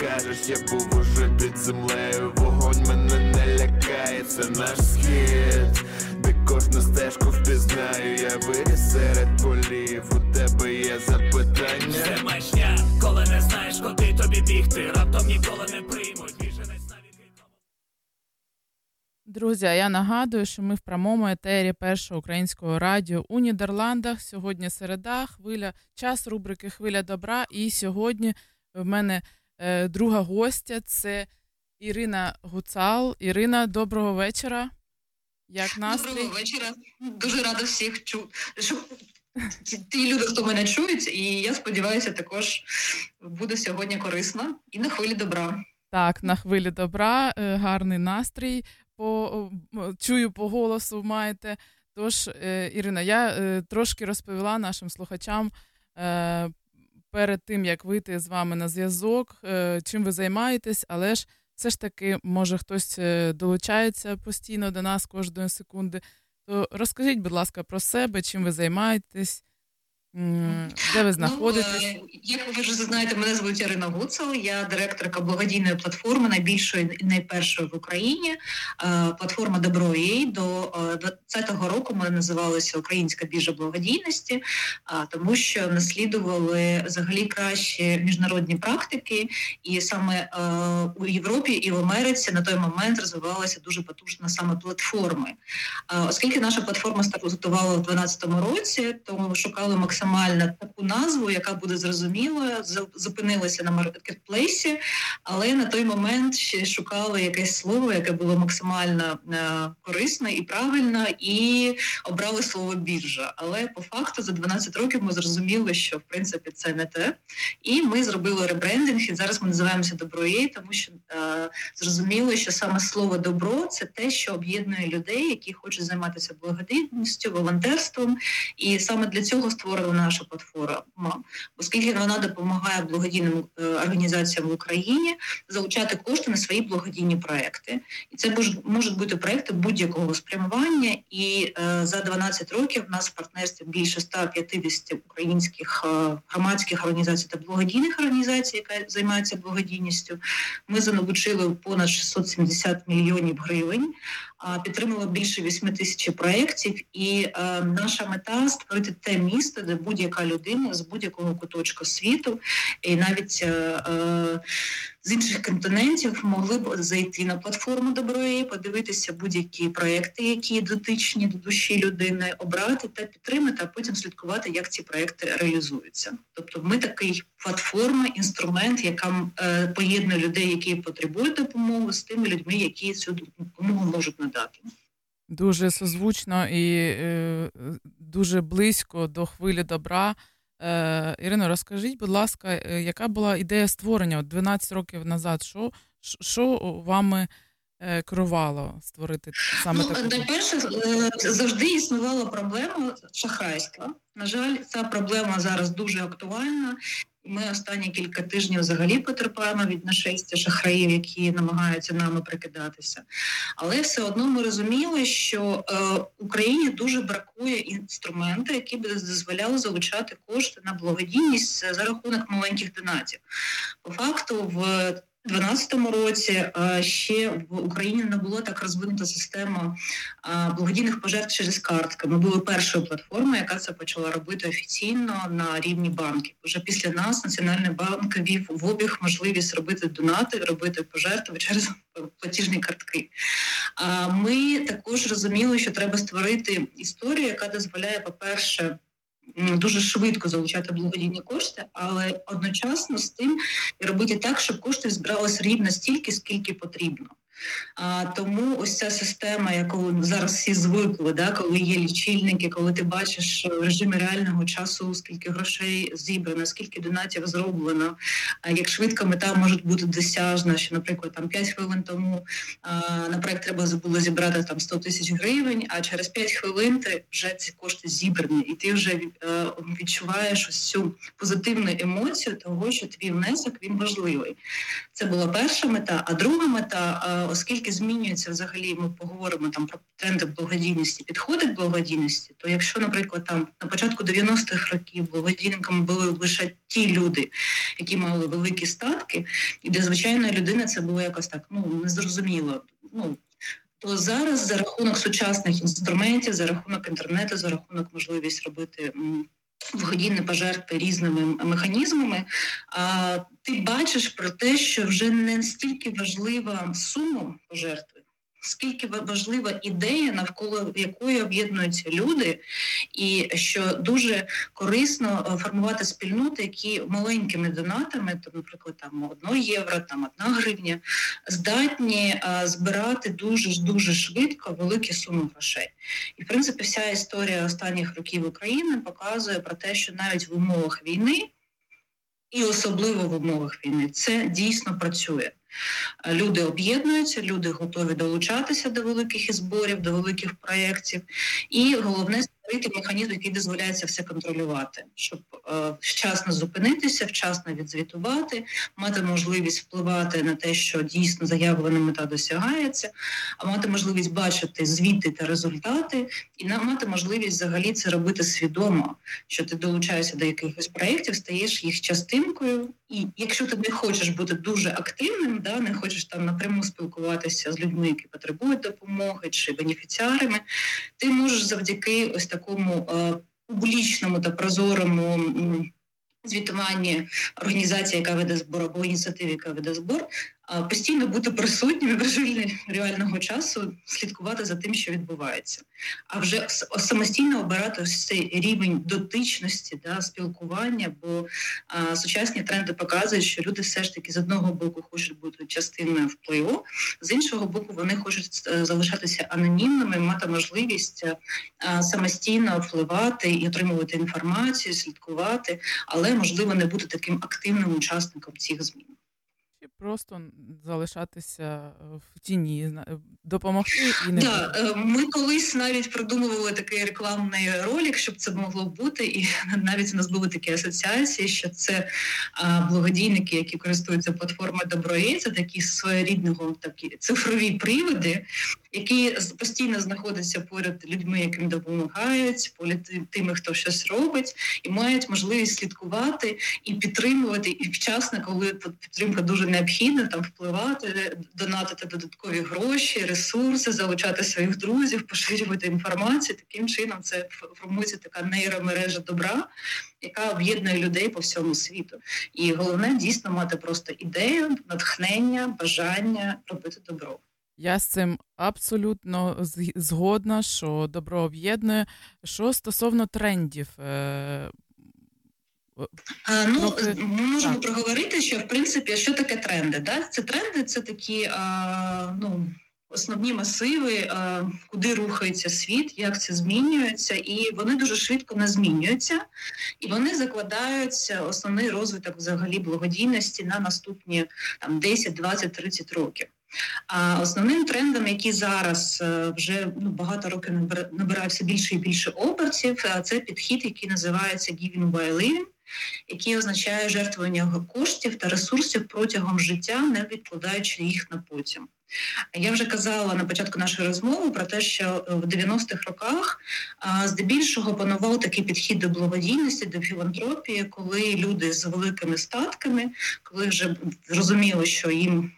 скажеш? Я був уже під землею, вогонь мене не лякає, це наш схід, де кожну стежку впізнаю, я виріс серед полів, у тебе є запитання. Це маячня, коли не знаєш, куди тобі бігти, раптом ніколи не приймуть. Друзі, а я нагадую, що ми в прямому етері першого українського радіо у Нідерландах. Сьогодні середа, хвиля, час рубрики Хвиля добра. І сьогодні в мене друга гостя це Ірина Гуцал. Ірина, доброго вечора. Як настрій? Доброго вечора. Дуже рада всіх чу... ті люди, хто мене чують, і я сподіваюся, також буде сьогодні корисно і на хвилі добра. Так, на хвилі добра, е, гарний настрій. По, чую по голосу маєте. Тож, е, Ірина, я е, трошки розповіла нашим слухачам е, перед тим, як вийти з вами на зв'язок, е, чим ви займаєтесь, але ж все ж таки, може, хтось е, долучається постійно до нас кожної секунди. То розкажіть, будь ласка, про себе, чим ви займаєтесь. Де ви знаходитесь? Ну, як ви вже знаєте, мене звуть Ірина Гуцел, я директорка благодійної платформи, найбільшої і найпершої в Україні. Платформа Добро.ua. До 2020 року ми називалися Українська біржа благодійності, тому що наслідували взагалі кращі міжнародні практики, і саме у Європі і в Америці на той момент розвивалася дуже потужна саме платформи. Оскільки наша платформа стартувала в 2012 році, то ми шукали максимально максимально таку назву, яка буде зрозуміла, зупинилася на маркетплейсі, але на той момент ще шукали якесь слово, яке було максимально е, корисне і правильне, і обрали слово біржа. Але по факту за 12 років ми зрозуміли, що в принципі це не те. І ми зробили ребрендинг, і зараз ми називаємося Доброє, тому що е, зрозуміли, що саме слово добро це те, що об'єднує людей, які хочуть займатися благодійністю, волонтерством. І саме для цього наша платформа, оскільки вона допомагає благодійним е, організаціям в Україні залучати кошти на свої благодійні проекти. І це можуть бути проекти будь-якого спрямування. І е, за 12 років в нас в партнерстві більше 150 українських е, громадських організацій та благодійних організацій, яка займається благодійністю. Ми залучили понад 670 мільйонів гривень підтримала більше 8 тисяч проєктів, і е, наша мета створити те місто, де будь-яка людина з будь-якого куточку світу, і навіть е, е, з інших континентів могли б зайти на платформу Доброє, подивитися будь-які проекти, які дотичні до душі людини, обрати та підтримати, а потім слідкувати, як ці проекти реалізуються. Тобто, ми такий платформа, інструмент, яка е, поєднує людей, які потребують допомоги, з тими людьми, які цю допомогу можуть надати. Дуже созвучно і е, дуже близько до хвилі добра. Е, Ірино, розкажіть, будь ласка, е, яка була ідея створення От 12 років назад? Що що вами керувало створити саме ну, таку? Найперше, завжди існувала проблема шахрайства. На жаль, ця проблема зараз дуже актуальна. Ми останні кілька тижнів взагалі потерпаємо від нашестя шахраїв, які намагаються нами прикидатися. Але все одно ми розуміли, що е, Україні дуже бракує інструменту, які б дозволяли залучати кошти на благодійність за рахунок маленьких донатів. По факту, в 2012 році ще в Україні не було так розвинута система благодійних пожертв через картки. Ми були першою платформою, яка це почала робити офіційно на рівні банків. Уже після нас Національний банк вів в обіг можливість робити донати, робити пожертви через платіжні картки. Ми також розуміли, що треба створити історію, яка дозволяє, по-перше, дуже швидко залучати благодійні кошти, але одночасно з тим робити так, щоб кошти збиралися рівно стільки, скільки потрібно. А, Тому ось ця система, яку зараз всі звикли, да, коли є лічильники, коли ти бачиш в режимі реального часу, скільки грошей зібрано, скільки донатів зроблено, як швидко мета може бути досяжна, що, наприклад, там 5 хвилин тому на проект треба було зібрати там 100 тисяч гривень, а через 5 хвилин ти вже ці кошти зібрані, і ти вже е, відчуваєш ось цю позитивну емоцію того, що твій внесок він важливий. Це була перша мета, а друга мета. Оскільки змінюється взагалі, ми поговоримо там про тренди благодійності, підходи благодійності, то якщо, наприклад, там на початку 90-х років благодійниками були лише ті люди, які мали великі статки, і для звичайної людини це було якось так ну незрозуміло. Ну то зараз за рахунок сучасних інструментів, за рахунок інтернету, за рахунок можливість робити благодійні пожертви різними механізмами, а ти бачиш про те, що вже не настільки важлива сума пожертви, скільки важлива ідея, навколо якої об'єднуються люди, і що дуже корисно е, формувати спільноти, які маленькими донатами, то, наприклад, там одно євро, там одна гривня, здатні е, збирати дуже дуже швидко великі суми грошей. І в принципі, вся історія останніх років України показує про те, що навіть в умовах війни. І особливо в умовах війни це дійсно працює. Люди об'єднуються, люди готові долучатися до великих зборів, до великих проєктів. І головне створити механізм, який дозволяє це все контролювати, щоб е, вчасно зупинитися, вчасно відзвітувати, мати можливість впливати на те, що дійсно заявлена мета досягається, а мати можливість бачити звіти та результати, і мати можливість взагалі це робити свідомо, що ти долучаєшся до якихось проєктів, стаєш їх частинкою. І якщо ти не хочеш бути дуже активним, да, не хочеш там напряму спілкуватися з людьми, які потребують допомоги чи бенефіціарами, ти можеш завдяки ось такому е, публічному та прозорому. Звітуванні організації, яка веде збор, або ініціативі, яка веде збор, постійно бути присутнім в режимі реального часу слідкувати за тим, що відбувається. А вже самостійно обирати цей рівень дотичності, да, спілкування, бо а, сучасні тренди показують, що люди все ж таки з одного боку хочуть бути частиною впливу, з іншого боку, вони хочуть е, залишатися анонімними, мати можливість е, а, самостійно впливати і отримувати інформацію, слідкувати, але можливо не бути таким активним учасником цих змін. Просто залишатися е, в тіні, допомогти і не Да, е, ми колись навіть придумували такий рекламний ролик, щоб це могло бути, і навіть у нас були такі асоціації, що це благодійники, які користуються платформою Доброє, це такі своєрідного такі цифрові приводи, які постійно знаходяться поряд людьми, яким допомагають, поряд тими, хто щось робить, і мають можливість слідкувати і підтримувати, і вчасно, коли підтримка дуже необхідна, там впливати, донатити додаткові гроші, ресурси, залучати своїх друзів, поширювати інформацію. Таким чином це формується така нейромережа добра, яка об'єднує людей по всьому світу. І головне дійсно мати просто ідею, натхнення, бажання робити добро. Я з цим абсолютно згодна, що добро об'єднує. Що стосовно трендів, е, А, ну, трохи- ми можемо так. проговорити, що в принципі, що таке тренди? Да? Це тренди, це такі а, ну, основні масиви, а, куди рухається світ, як це змінюється, і вони дуже швидко не змінюються, і вони закладають основний розвиток взагалі благодійності на наступні там, 10, 20, 30 років. А основним трендом, який зараз е, вже ну, багато років набира- набирає все більше і більше обертів, е, це підхід, який називається Giving by Living, який означає жертвування коштів та ресурсів протягом життя, не відкладаючи їх на потім. Я вже казала на початку нашої розмови про те, що е, в 90-х роках здебільшого панував такий підхід до благодійності, до філантропії, коли люди з великими статками, коли вже зрозуміло, що їм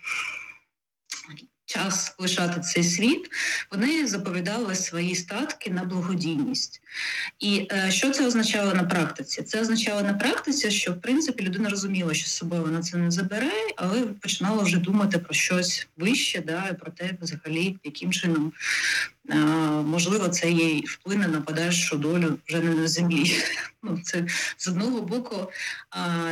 час лишати цей світ, вони заповідали свої статки на благодійність. І е, що це означало на практиці? Це означало на практиці, що в принципі людина розуміла, що з собою вона це не забере, але починала вже думати про щось вище, да, і про те, взагалі, яким чином можливо це їй вплине на подальшу долю вже не на землі. Ну, це з одного боку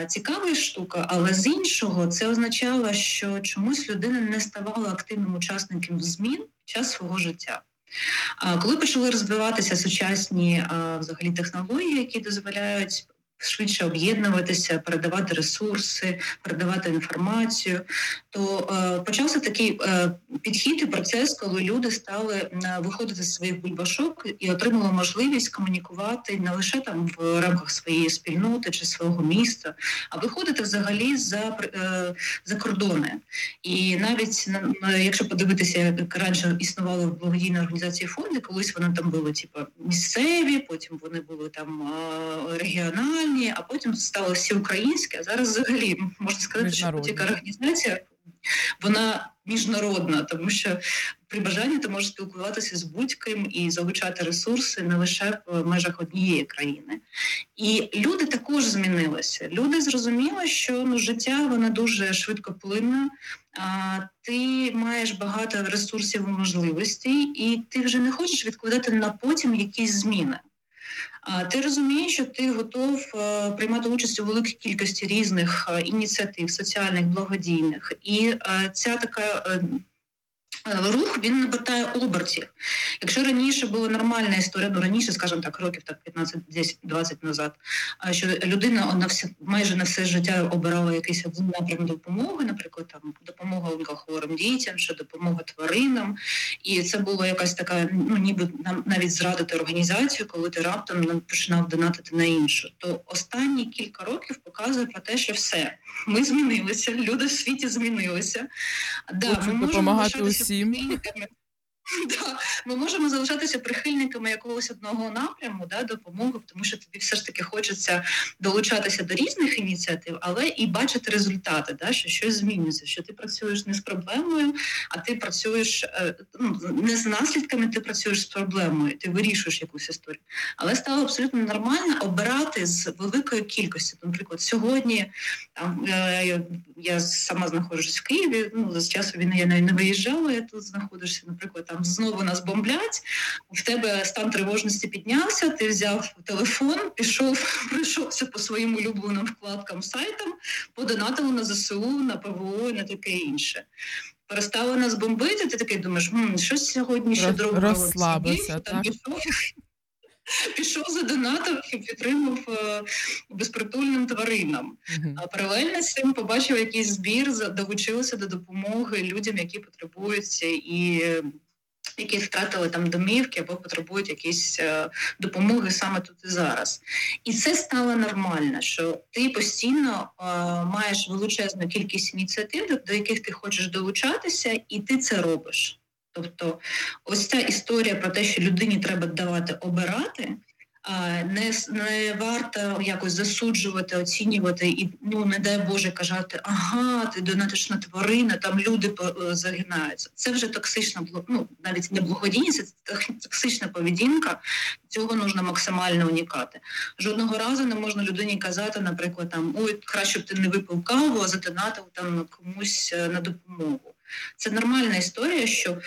цікава штука, але з іншого це означало, що чомусь людина не ставала активним учасником змін під час свого життя. Коли почали розвиватися сучасні взагалі технології, які дозволяють швидше об'єднуватися, передавати ресурси, передавати інформацію, то е, почався такий е, підхід і процес, коли люди стали е, виходити з своїх бульбашок і отримали можливість комунікувати не лише там в рамках своєї спільноти чи свого міста, а виходити взагалі за, за кордони. І навіть на- якщо подивитися, як раніше існували благодійні організації фонди, колись вони там були типу, місцеві, потім вони були там е, регіональні, а потім стало всі українське. А зараз взагалі можна сказати, що будь-яка організація вона міжнародна, тому що при бажанні ти можеш спілкуватися з будь-ким і залучати ресурси не лише в межах однієї країни. І люди також змінилися. Люди зрозуміли, що ну, життя воно дуже швидко плинне, а, ти маєш багато ресурсів і можливостей, і ти вже не хочеш відкладати на потім якісь зміни. А ти розумієш, що ти готов е, приймати участь у великій кількості різних е, ініціатив, соціальних, благодійних. І е, ця така рух він набирає обертів. Якщо раніше була нормальна історія, ну раніше, скажімо так, років так 15, 10, 20 назад, а що людина на все майже на все життя обирала якийсь напрям допомоги, наприклад, там допомога онкохворим дітям, що допомога тваринам, і це була якась така, ну ніби нам навіть зрадити організацію, коли ти раптом починав донатити на іншу. То останні кілька років показує про те, що все ми змінилися, люди в світі змінилися. Да, ми можемо допомагати лишатися усім. Прихильниками. Да, ми можемо залишатися прихильниками якогось одного напряму да, допомоги, тому що тобі все ж таки хочеться долучатися до різних ініціатив, але і бачити результати, да, що щось змінюється, що ти працюєш не з проблемою, а ти працюєш е, ну, не з наслідками, ти працюєш з проблемою, ти вирішуєш якусь історію. Але стало абсолютно нормально обирати з великої кількості. Наприклад, сьогодні там е, я, сама знаходжусь в Києві. Ну з часу війни я не виїжджала. Я тут знаходишся. Наприклад, там знову нас бомблять. В тебе стан тривожності піднявся. Ти взяв телефон, пішов, пройшовся по своїм улюбленим вкладкам сайтам, подонатили на ЗСУ, на ПВО і на таке інше. Перестали нас бомбити. Ти такий думаєш, «М, щось сьогодні ще другого розслабився, пішов. Пішов задонатив і підтримав е, безпритульним тваринам. А паралельно з цим побачив якийсь збір, за- долучилися до допомоги людям, які потребують і які втратили там домівки або потребують якісь е, допомоги саме тут і зараз. І це стало нормально, що ти постійно е, маєш величезну кількість ініціатив, до- яких ти хочеш долучатися, і ти це робиш. Тобто, ось ця історія про те, що людині треба давати обирати. Не, не варто якось засуджувати, оцінювати і ну не дай Боже казати, ага, ти донатиш на тварини, там люди е, загинаються. Це вже токсична ну, навіть не благодійність, це токсична поведінка. Цього нужно максимально уникати. Жодного разу не можна людині казати, наприклад, там ой, краще б ти не випив каву, а задонатив там комусь е, на допомогу. Це нормальна історія, що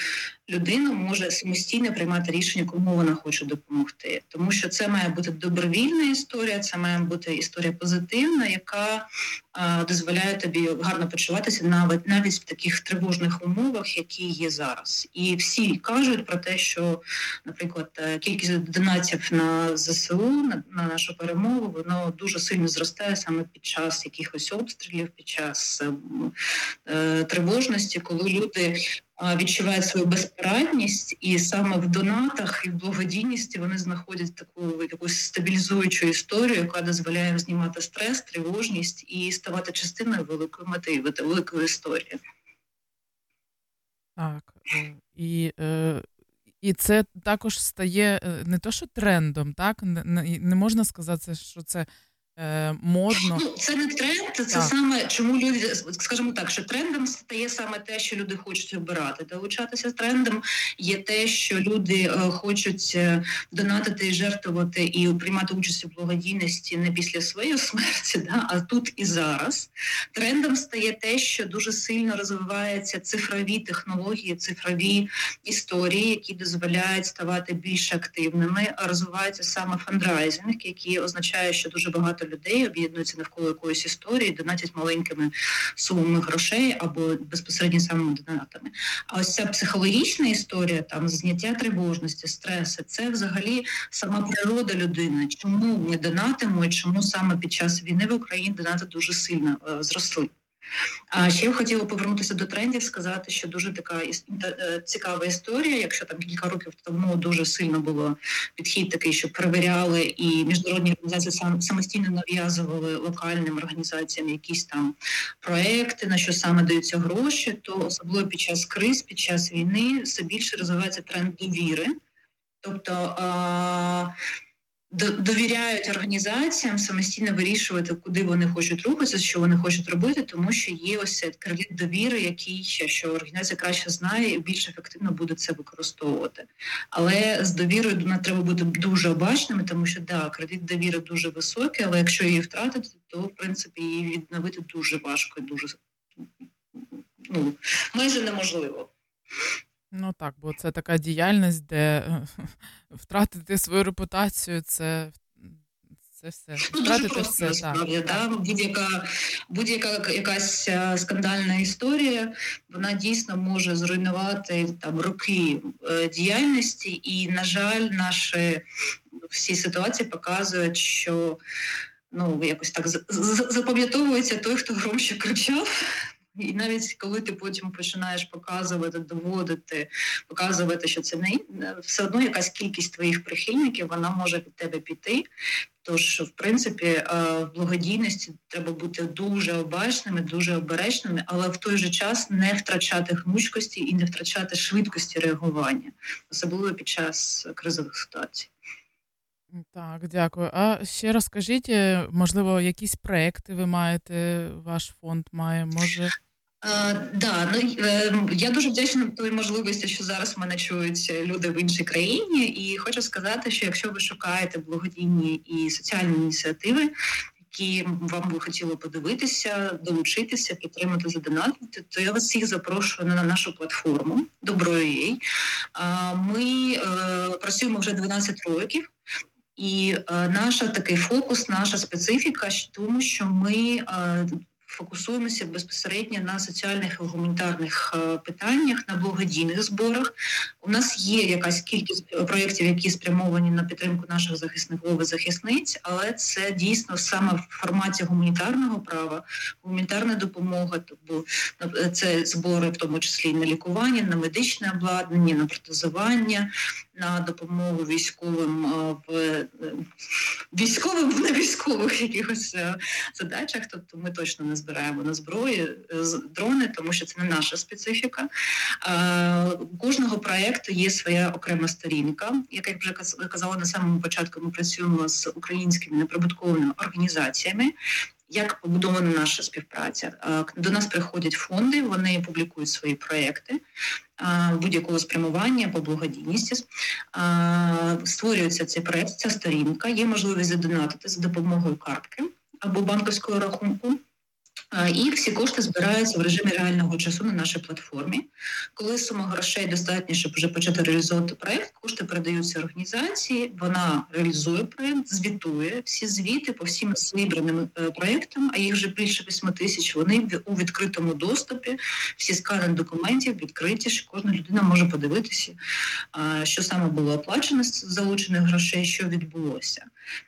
людина може самостійно приймати рішення, кому вона хоче допомогти. Тому що це має бути добровільна історія, це має бути історія позитивна, яка а, дозволяє тобі гарно почуватися навіть навіть в таких тривожних умовах, які є зараз. І всі кажуть про те, що, наприклад, е, кількість донатів на ЗСУ на, на нашу перемогу воно дуже сильно зростає саме під час якихось обстрілів, під час е, е, тривожності, коли люди відчувають свою безпорадність, і саме в донатах і в благодійності вони знаходять таку якусь стабілізуючу історію, яка дозволяє знімати стрес, тривожність і ставати частиною великої мети, великої історії. Так. І, е, і це також стає е, не то, що трендом, так? Не, можна сказати, що це модно. Ну, це не тренд, це Так. саме чому люди, скажімо так, що трендом стає саме те, що люди хочуть обирати. Долучатися трендом є те, що люди е, хочуть е, донатити і жертвувати і приймати участь у благодійності не після своєї смерті, да, а тут і зараз. Трендом стає те, що дуже сильно розвиваються цифрові технології, цифрові історії, які дозволяють ставати більш активними. Розвивається саме фандрайзинг, який означає, що дуже багато людей об'єднуються навколо якоїсь історії, донатять маленькими сумами грошей або безпосередньо самими донатами. А ось ця психологічна історія, там зняття тривожності, стресу, це взагалі сама природа людини. Чому не донатимо і чому саме під час війни в Україні донати дуже сильно е, зросли? А ще я хотіла повернутися до трендів, сказати, що дуже така е, цікава історія. Якщо там кілька років тому дуже сильно було підхід такий, що перевіряли, і міжнародні організації сам самостійно нав'язували локальним організаціям якісь там проекти, на що саме даються гроші, то особливо під час криз, під час війни все більше розвивається тренд довіри. Тобто довіряють організаціям самостійно вирішувати, куди вони хочуть рухатися, що вони хочуть робити, тому що є ось цей кредит довіри, який ще що організація краще знає і більш ефективно буде це використовувати. Але з довірою не треба бути дуже обачними, тому що да, кредит довіри дуже високий, але якщо її втратити, то в принципі її відновити дуже важко і дуже ну, майже неможливо. Ну так, бо це така діяльність, де е, втратити свою репутацію, це, це все. Втратити все, насправді, да? будь-яка, будь-яка якась е, скандальна історія, вона дійсно може зруйнувати там роки е, діяльності, і, на жаль, наші всі ситуації показують, що ну якось так запам'ятовується той, хто громче кричав. І навіть коли ти потім починаєш показувати, доводити, показувати, що це не все одно якась кількість твоїх прихильників, вона може від тебе піти. Тож, в принципі, е, в благодійності треба бути дуже обачними, дуже обережними, але в той же час не втрачати гнучкості і не втрачати швидкості реагування, особливо під час кризових ситуацій. Так, дякую. А ще розкажіть, е, можливо, якісь проекти ви маєте, ваш фонд має, може. Е, да, ну е, я дуже вдячна той можливості, що зараз мене чують люди в іншій країні, і хочу сказати, що якщо ви шукаєте благодійні і соціальні ініціативи, які вам би хотіло подивитися, долучитися, підтримати задонатити, то я вас всіх запрошую на нашу платформу Добро.ua. А, Ми е, працюємо вже 12 років. І е, наша такий фокус, наша специфіка тому, що ми е, фокусуємося безпосередньо на соціальних і гуманітарних е, питаннях, на благодійних зборах. У нас є якась кількість проєктів, які спрямовані на підтримку наших захисників і захисниць, але це дійсно саме в форматі гуманітарного права, гуманітарна допомога, тобто е, це збори, в тому числі на лікування, на медичне обладнання, на протезування, на допомогу військовим е, в військовим в невійськових якихось задачах. Тобто ми точно не збираємо на зброї е, дрони, тому що це не наша специфіка. Е, У кожного проєкту є своя окрема сторінка. Як я вже казала на самому початку, ми працюємо з українськими неприбутковими організаціями. Як побудована наша співпраця? Е, До нас приходять фонди, вони публікують свої проекти будь-якого спрямування по благодійності. Створюється цей проект, ця сторінка. Є можливість задонатити за допомогою картки або банківського рахунку. І всі кошти збираються в режимі реального часу на нашій платформі. Коли сума грошей достатня, щоб вже почати реалізовувати проект, кошти передаються організації. Вона реалізує проект, звітує всі звіти по всім зібраним е, проектам, а їх вже більше 8 тисяч. Вони у відкритому доступі. Всі скани документів відкриті, що кожна людина може подивитися, що саме було оплачено з залучених грошей, що відбулося.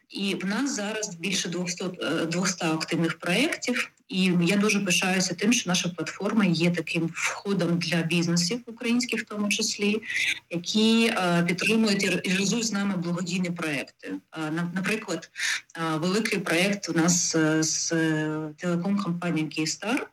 І в нас зараз більше 200, е, 200 активних проєктів. І я дуже пишаюся тим, що наша платформа є таким входом для бізнесів українських, в тому числі, які е, підтримують і реалізують з нами благодійні проекти. Е, на- наприклад, е, великий проект у нас е, з е, телеком-компанією Київстар.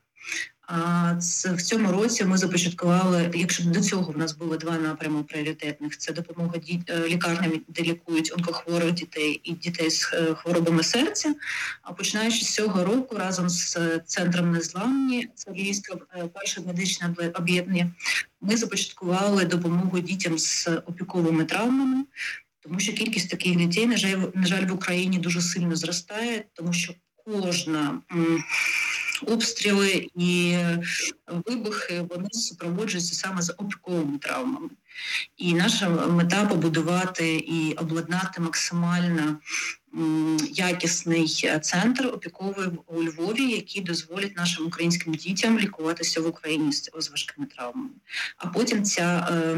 А в цьому році ми започаткували. Якщо до цього в нас було два напрями пріоритетних: це допомога ді- е, лікарням, де лікують онкохворих дітей і дітей з е, хворобами серця. А починаючи з цього року, разом з е, центром незламні, це Львівське перше медичне об'єднання, ми започаткували допомогу дітям з опіковими травмами. Тому що кількість таких дітей, на жаль, на жаль, в Україні дуже сильно зростає, тому що кожна обстріли і е, вибухи вони супроводжуються саме з опіковими травмами. І наша мета побудувати і обладнати максимально якісний е, центр опіковий у Львові, який дозволить нашим українським дітям лікуватися в Україні з важкими травмами. А потім ця е,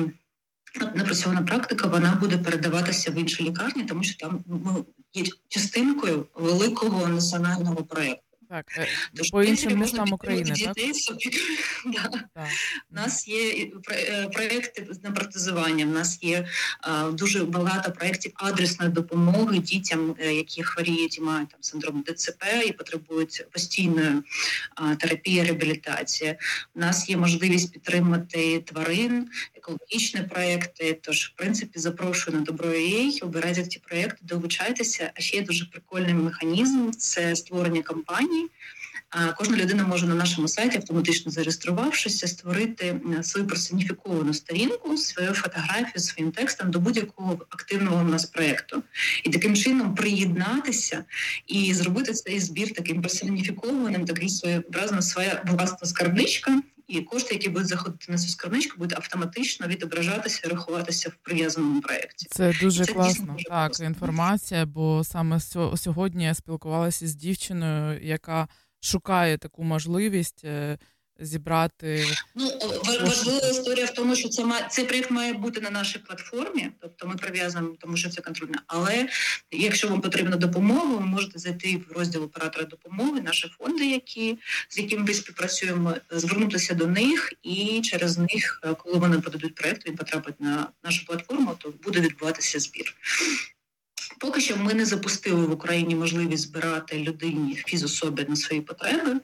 напрацьована практика вона буде передаватися в інші лікарні, тому що там ми є частинкою великого національного проєкту. Так, е, Тож, по іншим містам України, так? дітей з опік- Да. Так. У нас є і про- е, проекти на протезування. У нас є е, дуже багато проєктів адресної допомоги дітям, е, які хворіють і мають там синдром ДЦП і потребують постійної е, терапії, реабілітації. У нас є можливість підтримати тварин, екологічні проекти. Тож, в принципі, запрошую на добро.ua, обирайте ці проекти, долучайтеся. А ще є дуже прикольний механізм це створення кампаній. А Кожна людина може на нашому сайті, автоматично зареєструвавшися, створити е, свою персоніфіковану сторінку, свою фотографію, своїм текстом до будь-якого активного у нас проєкту. І таким чином приєднатися і зробити цей збір таким персоніфікованим, такий своєобразно своя власна скарбничка. І кошти, які будуть заходити на цю скарбничку, будуть автоматично відображатися і рахуватися в прив'язаному проєкті. Це дуже Це класно. дійсно дуже так, класно. інформація, бо саме сьо- сьогодні я спілкувалася з дівчиною, яка шукає таку можливість е, зібрати. Ну ва- важлива історія в тому, що це ма- цей проєкт має бути на нашій платформі, тобто ми прив'язуємо, тому що це контрольне. Але якщо вам потрібна допомога, ви можете зайти в розділ оператора допомоги, наші фонди, які з якими ми співпрацюємо, звернутися до них, і через них, е, коли вони подадуть проєкт, він потрапить на нашу платформу, то буде відбуватися збір. Поки що ми не запустили в Україні можливість збирати людині фізособі на свої потреби,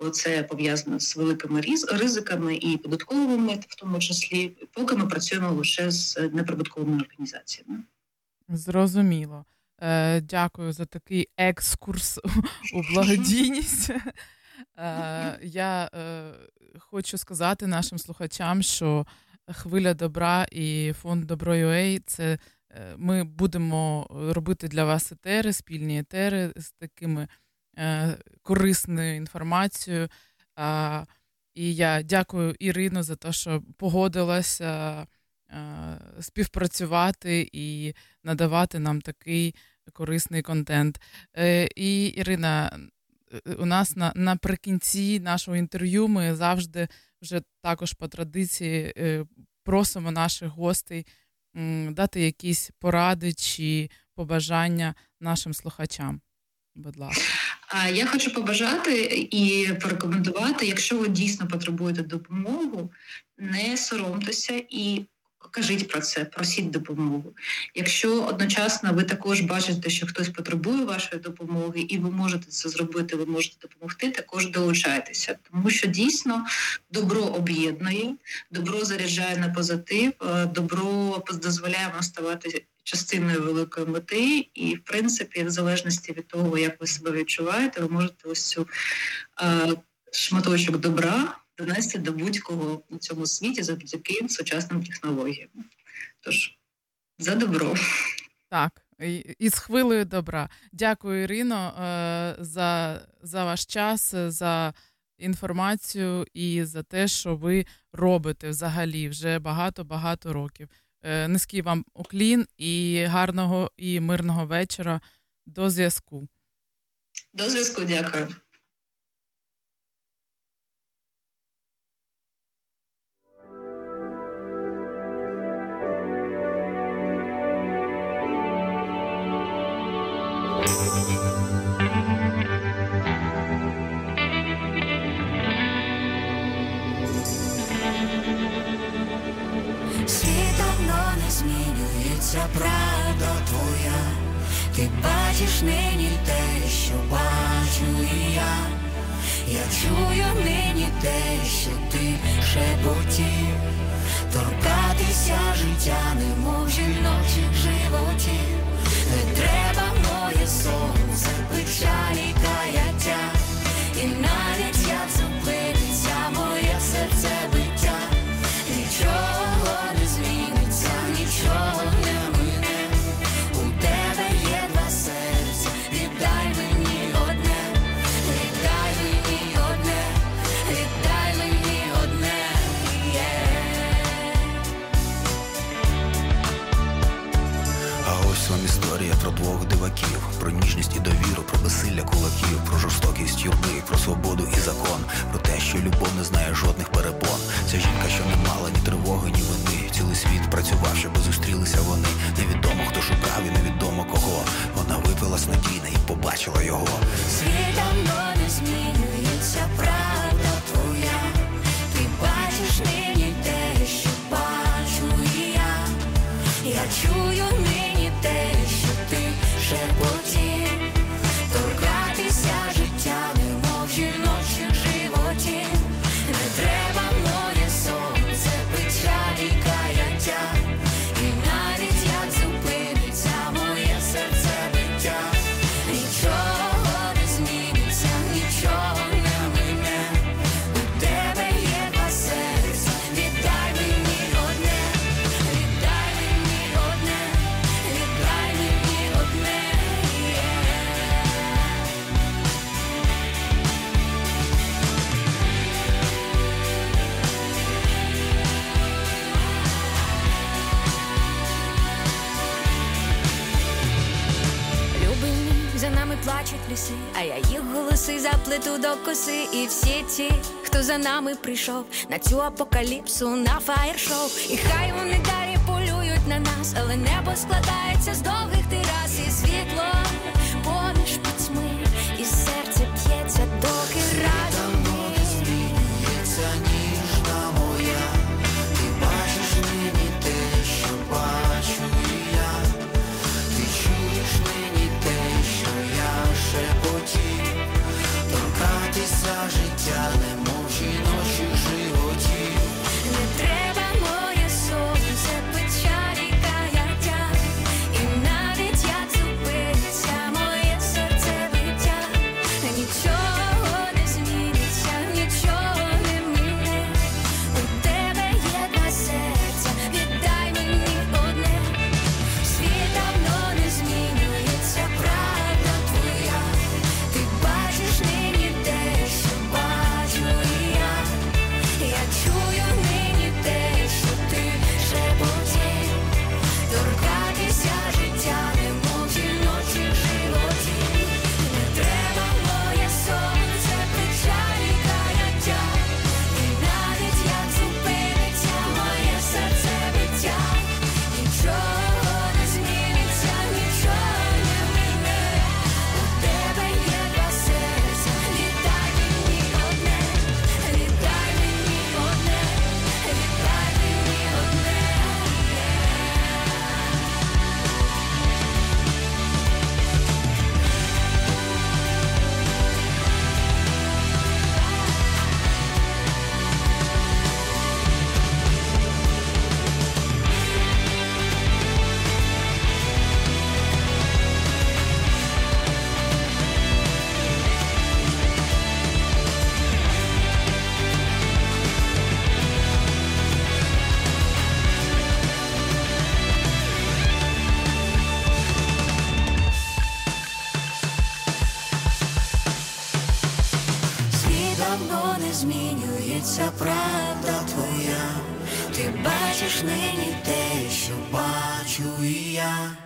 бо це пов'язано з великими різ- ризиками і податковими, в тому числі. Поки ми працюємо лише з неприбутковими організаціями. Зрозуміло. Е, дякую за такий екскурс у благодійність. Е, я е, хочу сказати нашим слухачам, що хвиля добра і фонд Добро.UA – це ми будемо робити для вас етери, спільні етери з такими е, корисною інформацією. І я дякую Ірино за те, що погодилася е, співпрацювати і надавати нам такий корисний контент. Е, І Ірина, е, у нас на, наприкінці нашого інтерв'ю ми завжди вже також по традиції е, просимо наших гостей дати якісь поради чи побажання нашим слухачам. Будь ласка. Я хочу побажати і порекомендувати, якщо ви дійсно потребуєте допомогу, не соромтеся і кажіть про це, просіть допомогу. Якщо одночасно ви також бачите, що хтось потребує вашої допомоги, і ви можете це зробити, ви можете допомогти, також долучайтеся, тому що дійсно добро об'єднує, добро заряджає на позитив, е, добро дозволяє вам ставати частиною великої мети, і в принципі, в залежності від того, як ви себе відчуваєте, ви можете ось цю е, шматочок добра донести до будь-кого на цьому світі завдяки сучасним технологіям. Тож за добро. Так, і, з хвилею добра. Дякую, Ірино, е, за, за ваш час, за інформацію і за те, що ви робите взагалі вже багато-багато років. Е, Низький вам уклін і гарного і мирного вечора. До зв'язку. До зв'язку, дякую. Світ не змінюється, правда твоя. Ти бачиш нині те, що бачу і я. Я чую нині те, що ти шепотів. Торкатися життя, немов жіночих животів. Не треба моє диваків, про ніжність і довіру, про безсилля кулаків, про жорстокість юрби, про свободу і закон, про те, що любов не знає жодних перепон. Ця жінка, що не мала ні тривоги, ні вини. Цілий світ працював, щоб зустрілися вони. Невідомо хто шукав і невідомо кого. Вона випила снодійне і побачила його. Світ не змінюється, правда голоси заплету до коси. І всі ті, хто за нами прийшов на цю апокаліпсу, на фаєр-шоу. І хай вони далі полюють на нас, але небо складається з довгих бачу і я.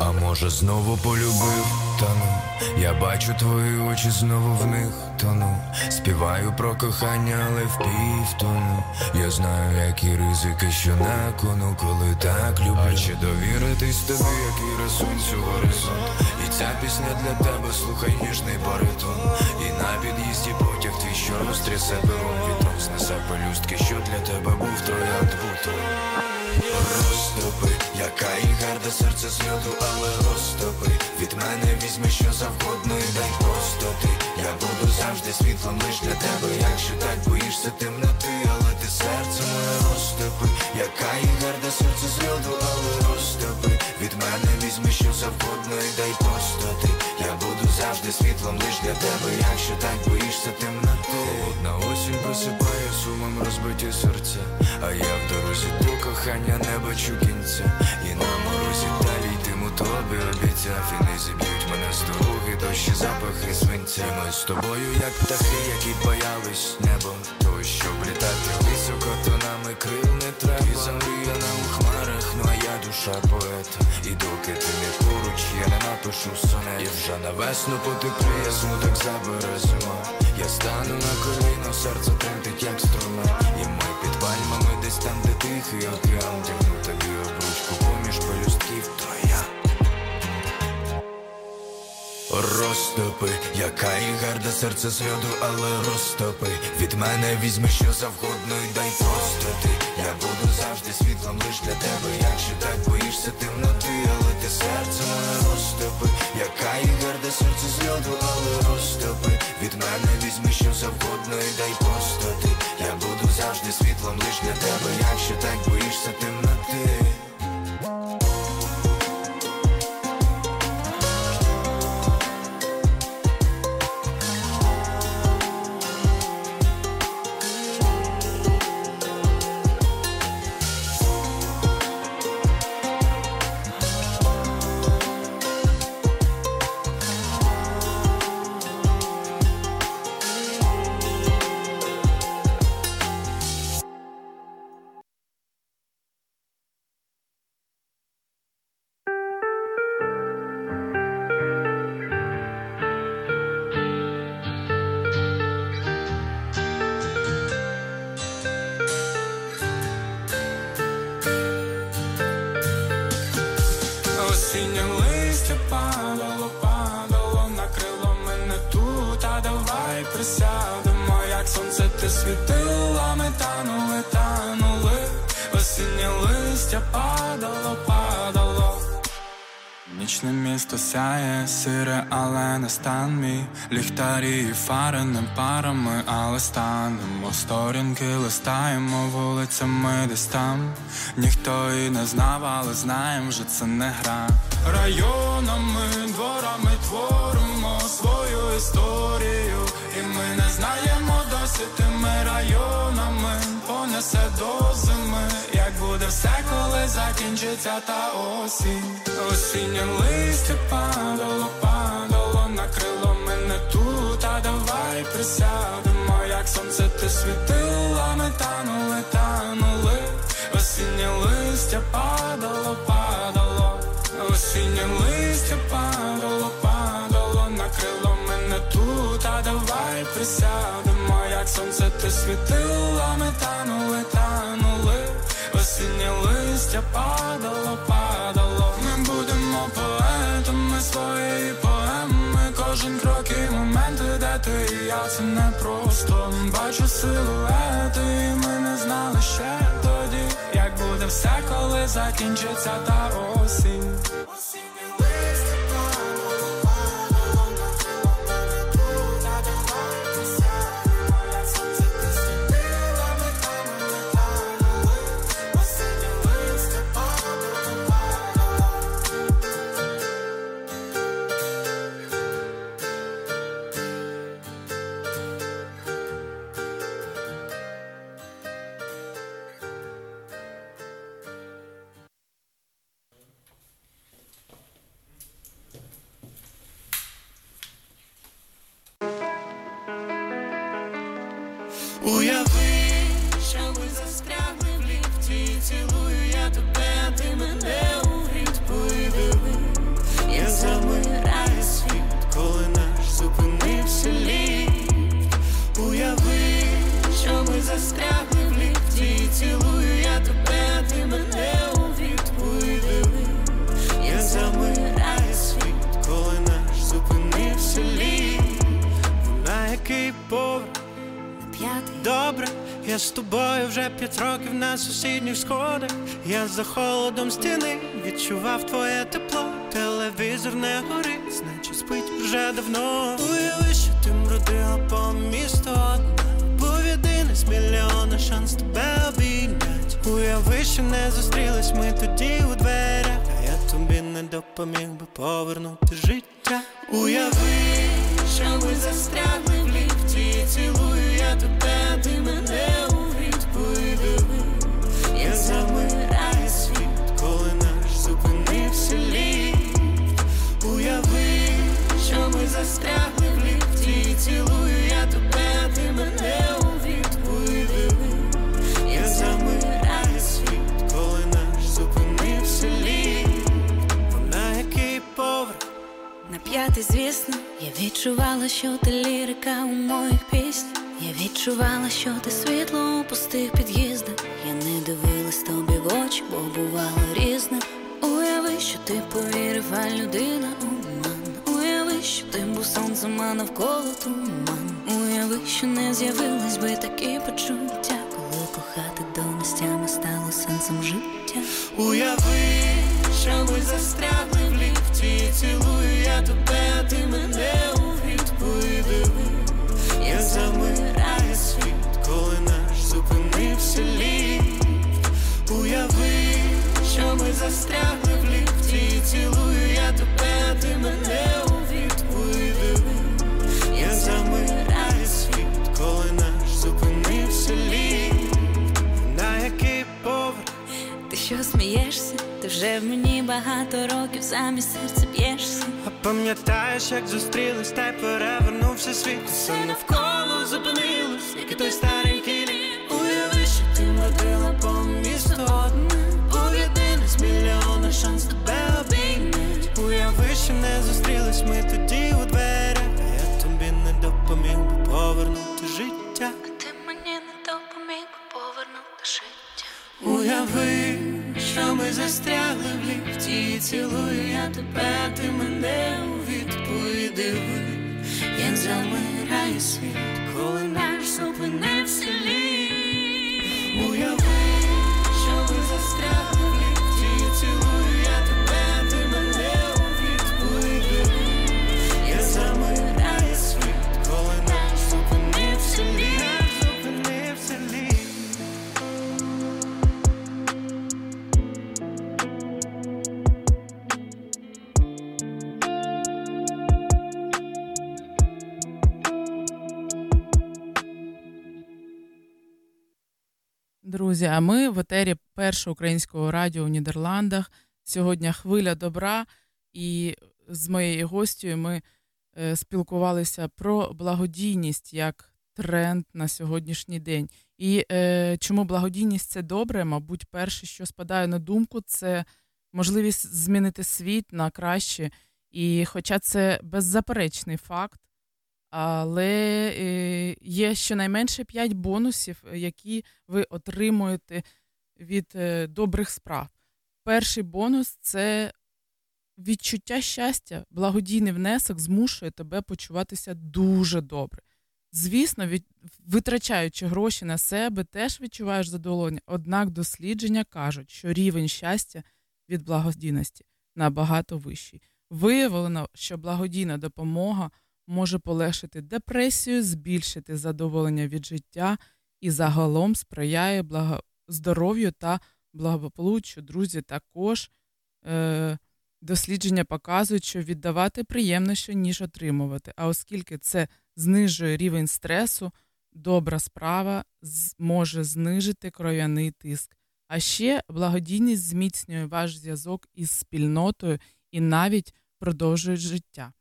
А може знову полюбив, тону. Я бачу твої очі знову в них тону. Співаю про кохання, але в півтону. Я знаю, які ризики, що на кону, коли так люблю. А чи довіритись тобі, як і рисунцю горизонт І ця пісня для тебе, слухай ніжний баритон. І на під'їзді потяг твій, що розтрясе пером Вітром. Знесе пелюстки, що для тебе був троянд бутон Розтопи, яка і гарда серце з льоду, але розтопи. Від мене візьми що завгодно і дай просто ти Я буду завжди світлом лиш для тебе. Якщо так боїшся темноти, але ти серце моє розтопи Яка і гарда серце з льоду, але розтопи. Від мене візьми що завгодно і дай просто ти Я буду завжди світлом лиш для тебе. Якщо так боїшся темноти. Холодна осінь просипає сумом розбиті серця. А я в дорозі до кохання не бачу кінця. І на морозі далі йтиму тобі обіцяв. І не зіб'ють мене з дороги дощі, запахи свинця. Ми з тобою, як птахи, які боялись небом. Того, щоб літати високо, то нами крил не треба. Ти замріяна у хмарах, ну а я душа поета І доки ти не поруч, я не напишу сонет. І вже на весну потепліє, смуток забере зима Я стану на коліно, серце тремтить, як струна. І ми під пальмами десь там, де тихий океан Розтопи, яка і гарда серце з але розтопи. Від мене візьми що завгодно і дай просто ти. Я буду завжди світлом лиш для тебе. Якщо так боїшся темноти, але ти серце. Розтопи. Яка і гарда серце з але розтопи. Від мене візьми що завгодно і дай просто ти. Я буду завжди світлом лиш для тебе. Якщо так боїшся темноти сяє, сире, але не стан мій. Ліхтарі і фари не парами, але станемо. Сторінки листаємо вулицями десь там. Ніхто і не знав, але знаєм, вже це не гра. Районами, дворами творимо свою історію. І ми не знаємо досі тими районами Понесе до зими, як буде все, коли закінчиться та осінь? Осіннє листя падало, падало, накрило мене тут, а давай присядемо, як сонце ти світила, ми танули, танули, осіннє листя падало, падало, осіннє листя падало, падало, накрило мене тут, а давай присядемо, як сонце ти світила, листя падало, падало. Ми будемо поетами своєї поеми. Кожен крок і момент, де ти і я це не просто. Бачу силуети, і ми не знали ще тоді, як буде все, коли закінчиться та осінь. Поверх? Добре, я з тобою вже п'ять років на сусідніх сходах. Я за холодом стіни відчував твоє тепло. Телевізор не горить, значить спить вже давно. Уяви, що ти мродила по місту одна. Був єдиний з мільйона шанс тебе обійнять. Уяви, що не зустрілись ми тоді у дверях. А я тобі не допоміг би повернути життя. Уяви, що ми застрягли в ліфті, цілую я тебе, ти мене у відповіли. Я замираю світ, коли наш зупинився ліфт. Уяви, що ми застрягли в ліфті, цілую П'ятий, звісно, я відчувала, що ти лірика у моїх піснях. Я відчувала, що ти світло у пустих під'їздах. Я не дивилась тобі в очі, бо бувало різне. Уяви, що ти повірив, а людина обман. Уяви, що ти був сонцем, а навколо туман. Уяви, що не з'явились би такі почуття, коли кохати до нестями стало сенсом життя. Уяви, що ми застрягли в ліфті, цілую я тебе, ти мене у відповіли. Я замираю світ, коли наш зупинився ліфт. Уяви, що ми застрягли в ліфті, цілую я років замість серця б'єшся. А пам'ятаєш, як зустрілись, та й перевернувся світ. Все навколо зупинилось, як і той старенький літ. Уяви, що ти модила по місту одна. Був єдиний з мільйона шанс тебе обійнять. Уяви, що не зустрілись ми тоді у дверях. А я тобі не допоміг би повернути життя. А Ти мені не допоміг би повернути життя. Уяви, що ми застрягли цілую я тебе, ти мене у відповіди, як замирає світ, коли наш зупинився. Друзі, а ми в етері першого українського радіо в Нідерландах. Сьогодні хвиля добра, і з моєю гостю ми е, спілкувалися про благодійність як тренд на сьогоднішній день. І е, чому благодійність це добре? Мабуть, перше, що спадає на думку, це можливість змінити світ на краще. І хоча це беззаперечний факт, але е, є щонайменше 5 бонусів, які ви отримуєте від е, добрих справ. Перший бонус це відчуття щастя, благодійний внесок змушує тебе почуватися дуже добре. Звісно, від, витрачаючи гроші на себе, теж відчуваєш задоволення. Однак дослідження кажуть, що рівень щастя від благодійності набагато вищий. Виявлено, що благодійна допомога може полегшити депресію, збільшити задоволення від життя і загалом сприяє благо... здоров'ю та благополуччю. Друзі, також е... дослідження показують, що віддавати приємніше, ніж отримувати. А оскільки це знижує рівень стресу, добра справа може знижити кров'яний тиск. А ще благодійність зміцнює ваш зв'язок із спільнотою і навіть продовжує життя.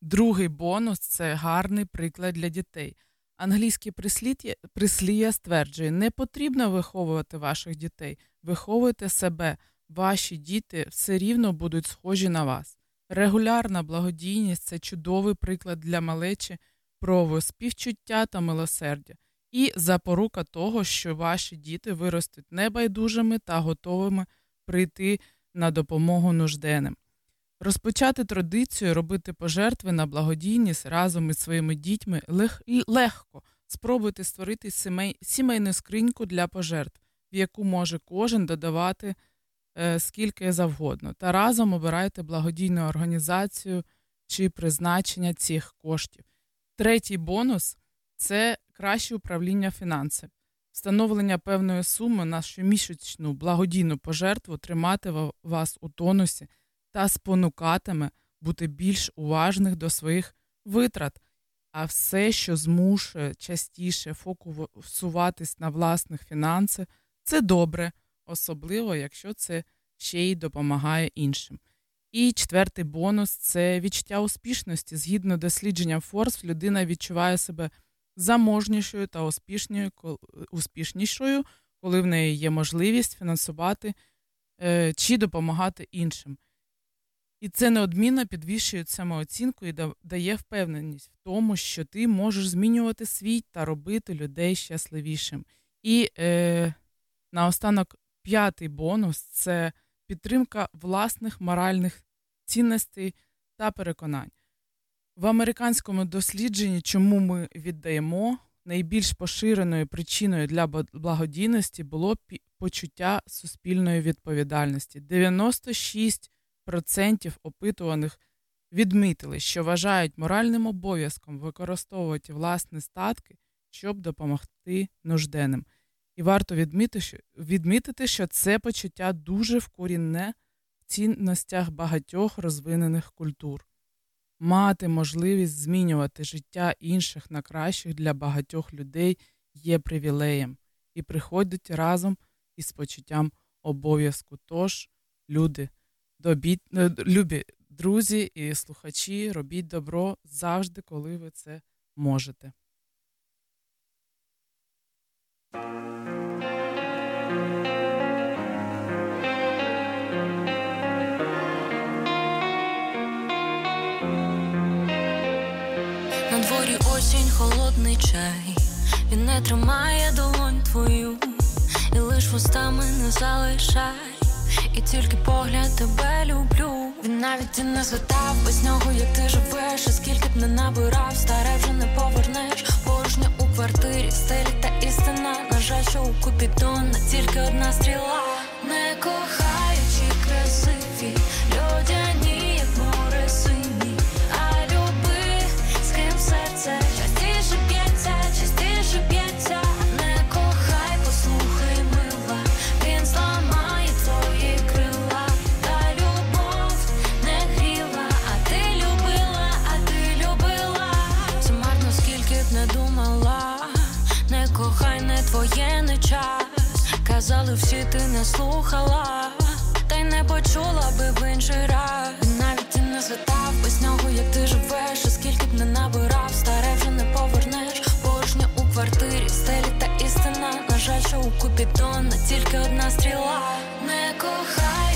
Другий бонус це гарний приклад для дітей. Англійське прислів'я стверджує, не потрібно виховувати ваших дітей, виховуйте себе, ваші діти все рівно будуть схожі на вас. Регулярна благодійність це чудовий приклад для малечі прояву співчуття та милосердя, і запорука того, що ваші діти виростуть небайдужими та готовими прийти на допомогу нужденним. Розпочати традицію робити пожертви на благодійність разом із своїми дітьми лег... легко. Спробуйте створити сімей... сімейну скриньку для пожертв, в яку може кожен додавати е, скільки завгодно, та разом обирайте благодійну організацію чи призначення цих коштів. Третій бонус це краще управління фінансами. Встановлення певної суми на щомісячну благодійну пожертву тримати вас у тонусі та спонукатиме бути більш уважних до своїх витрат, а все, що змушує частіше фокусуватись на власних фінансах, це добре, особливо якщо це ще й допомагає іншим. І четвертий бонус це відчуття успішності. Згідно дослідження Форс, людина відчуває себе заможнішою та успішнішою, коли в неї є можливість фінансувати е, чи допомагати іншим. І це неодмінно підвищує самооцінку і дає впевненість в тому, що ти можеш змінювати світ та робити людей щасливішими. І е, наостанок п'ятий бонус це підтримка власних моральних цінностей та переконань. В американському дослідженні, чому ми віддаємо, найбільш поширеною причиною для благодійності було почуття суспільної відповідальності. 96% опитуваних відмітили, що вважають моральним обов'язком використовувати власні статки, щоб допомогти нужденним. І варто відмітити, що це почуття дуже вкорінне в цінностях багатьох розвинених культур. Мати можливість змінювати життя інших на кращих для багатьох людей є привілеєм і приходить разом із почуттям обов'язку. Тож, люди, добіть, е, любі друзі і слухачі, робіть добро завжди, коли ви це можете. На дворі осінь, холодний чай, він не тримає долонь твою, і лиш вустами не залишай, і тільки погляд тебе люблю. Він навіть і не звитав без нього, як ти живеш, і скільки б не набирав, старе вже не повернеш. Порожня у квартирі, стиль та істина. На жаль, що у купідона тільки одна стріла не кохай. казали всі, ти не слухала, та й не почула би в інший раз. Навіть ти не звітав без нього, як ти живеш, а скільки б не набирав, старе вже не повернеш. Порожня у квартирі, стелі та істина. На жаль, що у купі купідона тільки одна стріла. Не кохай.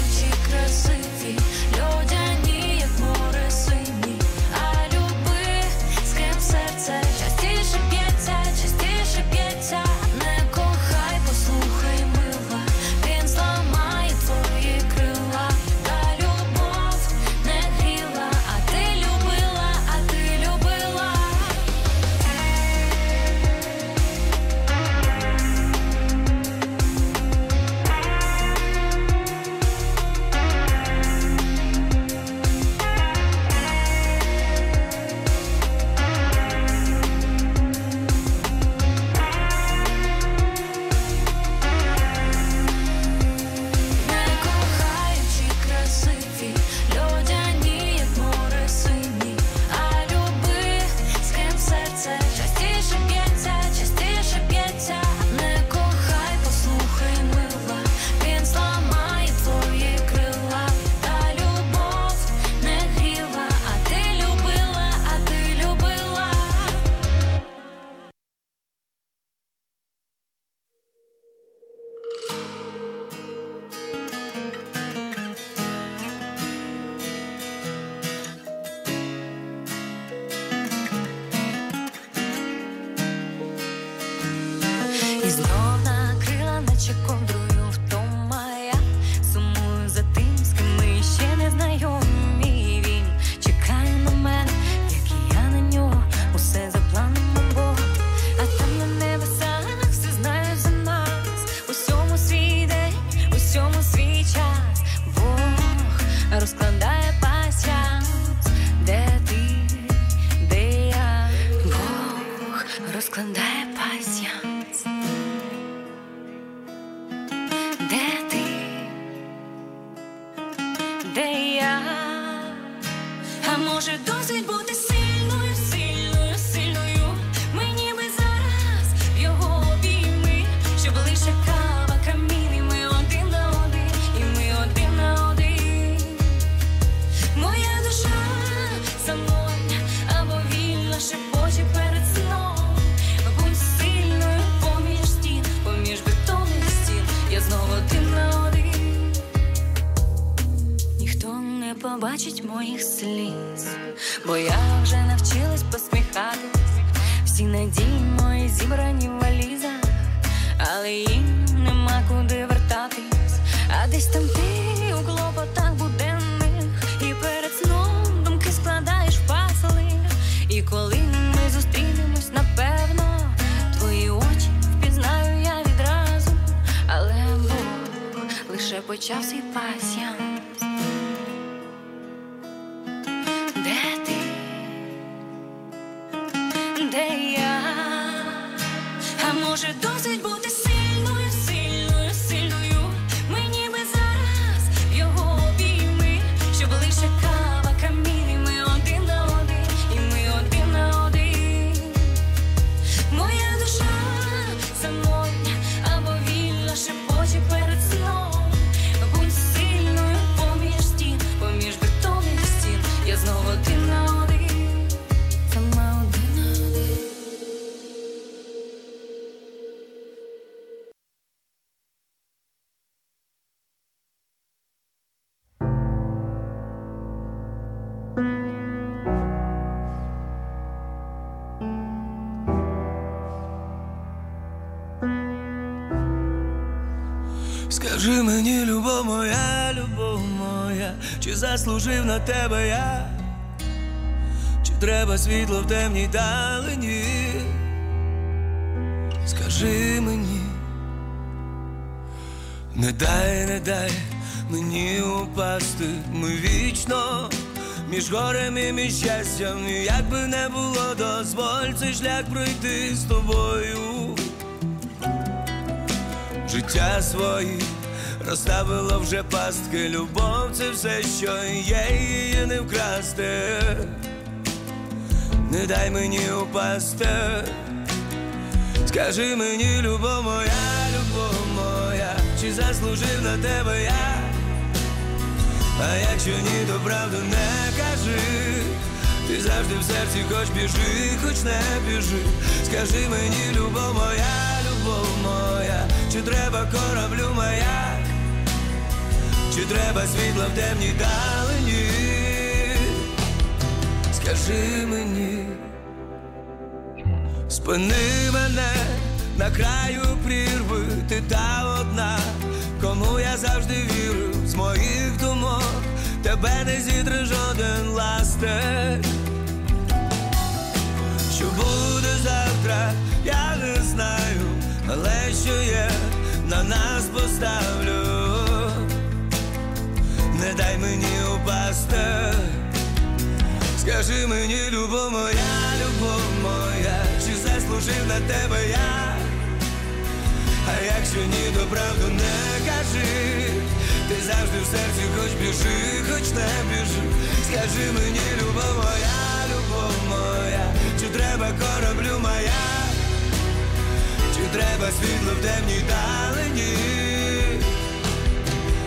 Заслужив на тебе я, чи треба світло в темній далині? Скажи мені, не дай, не дай мені упасти, ми вічно між горем і між щастям, як би не було, дозволь цей шлях пройти з тобою. Життя своє розставило вже пастки, любов це все, що є, її не вкрасти. Не дай мені упасти, скажи мені, любов моя, любов моя, чи заслужив на тебе я? А якщо ні, то правду не кажи, ти завжди в серці хоч біжи, хоч не біжи. Скажи мені, любов моя, любов моя, чи треба кораблю маяк, чи треба світло в темній далині? Скажи мені, спини мене на краю прірви, ти та одна, кому я завжди вірю з моїх думок, тебе не зітре жоден ластер. Що буде завтра, я не знаю, але що є, на нас поставлю. Дай мені упасти. Скажи мені, любов моя, любов моя, чи заслужив на тебе я? А якщо ні, то правду не кажи, ти завжди в серці хоч біжи, хоч не біжи. Скажи мені, любов моя, любов моя, чи треба кораблю моя, чи треба світло в темній далині?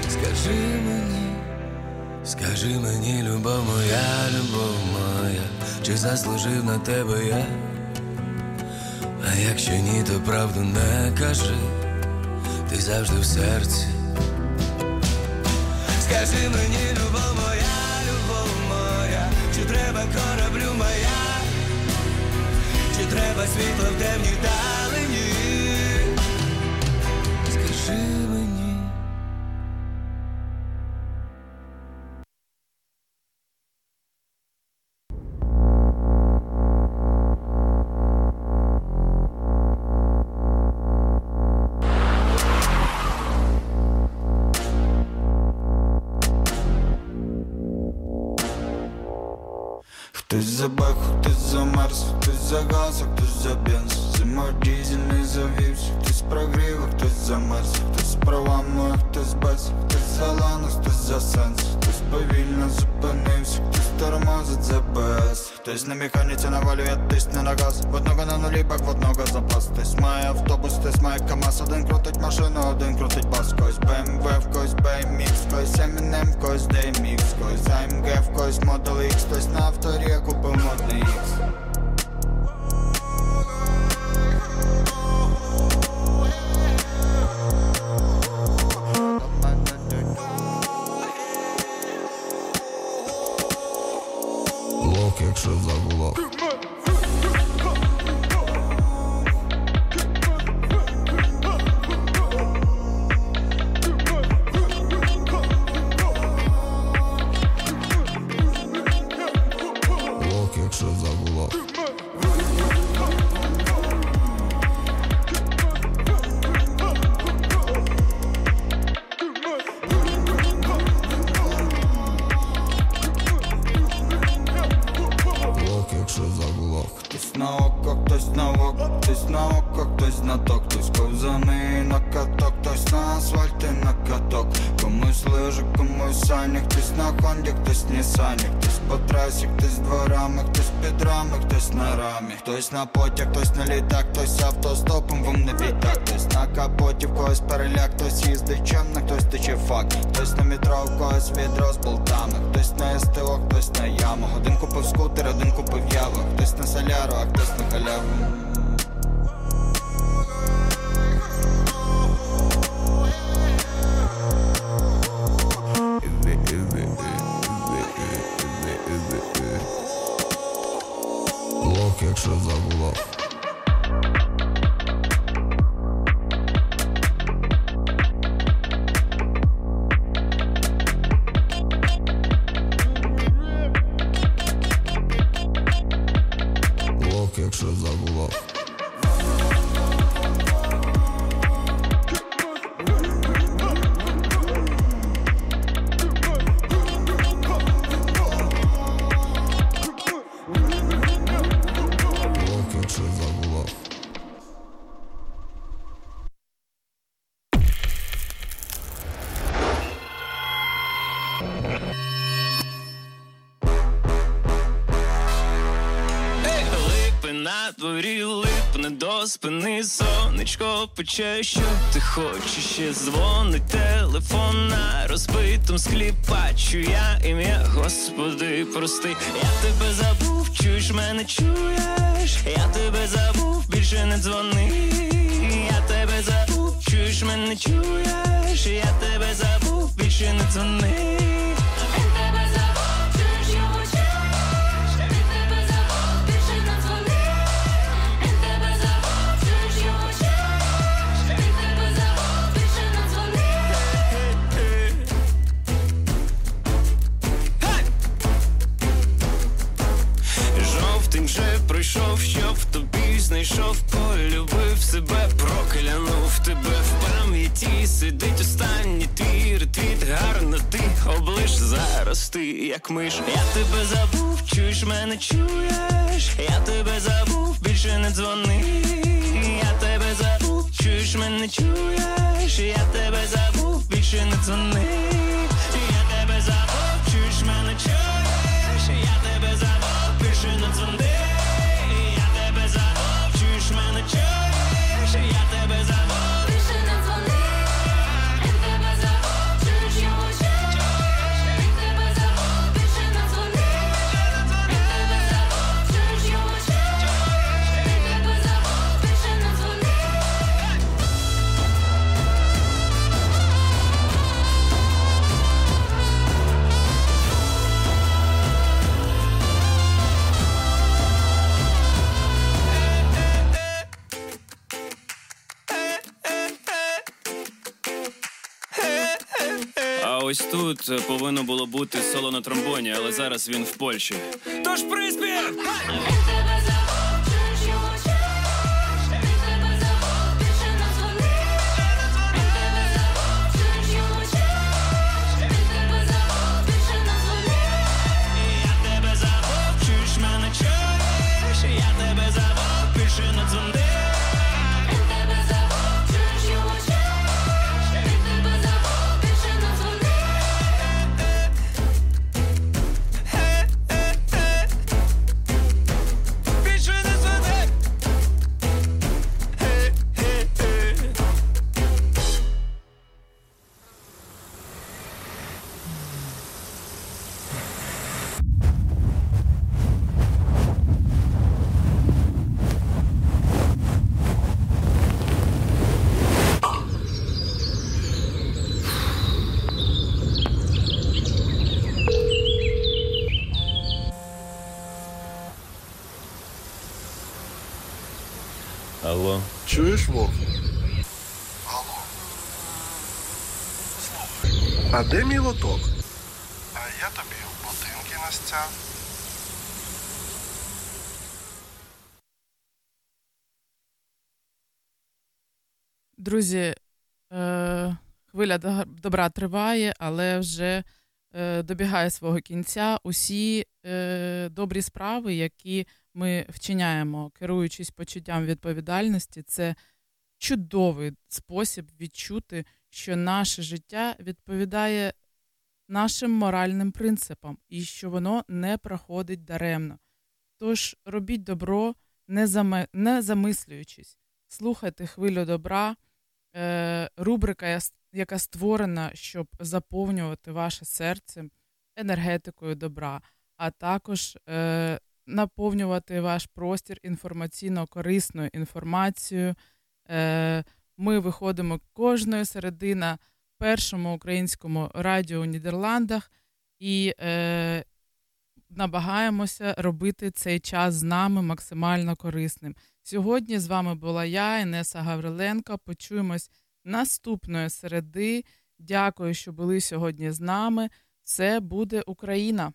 Скажи мені. Скажи мені, любов моя, любов моя, чи заслужив на тебе я? А якщо ні, то правду не кажи, ти завжди в серці. Скажи мені, любов моя, любов моя, чи треба кораблю моя, чи треба світло в темній далині? Скажи хтось на око, хтось на хтось ковзани на каток, хтось на асфальті на каток, комусь лижи, комусь сані, хтось на хонді, хтось Нісані, хтось по трасі, хтось дворами, хтось під рами, хтось на рамі, хтось на потяг, хтось на літак, хтось автостопом, вам не біда, хтось на капоті, в когось переляк, хтось їздить чемно, хтось тече фак, хтось на метро, в когось з болтами, хтось на СТО, хтось на яму, один купив скутер, один купив яву, хтось на соляру, а хтось на халяву. Пече, що ти хочеш? Ще дзвонить телефон на розбитому склі. Бачу я ім'я, Господи, прости, я тебе забув, чуєш мене, чуєш, я тебе забув, більше не дзвони, я тебе забув, чуєш мене, чуєш, я тебе забув, більше не дзвони. Як миш. Я тебе забув, чуєш мене, чуєш, я тебе забув, більше не дзвони. Я тебе забув, чуєш мене, чуєш, я тебе забув, більше не дзвони. Ось тут е, повинно було бути соло на тромбоні, але зараз він в Польщі. Тож приспів! А де мій лоток? А я тобі ботинки настяв. Друзі, е, хвиля добра триває, але вже е, добігає свого кінця. Усі е, добрі справи, які ми вчиняємо, керуючись почуттям відповідальності, це чудовий спосіб відчути, що наше життя відповідає нашим моральним принципам і що воно не проходить даремно. Тож робіть добро, не, заме... не замислюючись, слухайте хвилю добра, е, рубрика, яка створена, щоб заповнювати ваше серце енергетикою добра, а також е, наповнювати ваш простір інформаційно корисною інформацією. Е, ми виходимо кожної середи на першому українському радіо у Нідерландах і е, намагаємося робити цей час з нами максимально корисним. Сьогодні з вами була я, Інеса Гавриленко. Почуємось наступної середи. Дякую, що були сьогодні з нами. Це буде Україна.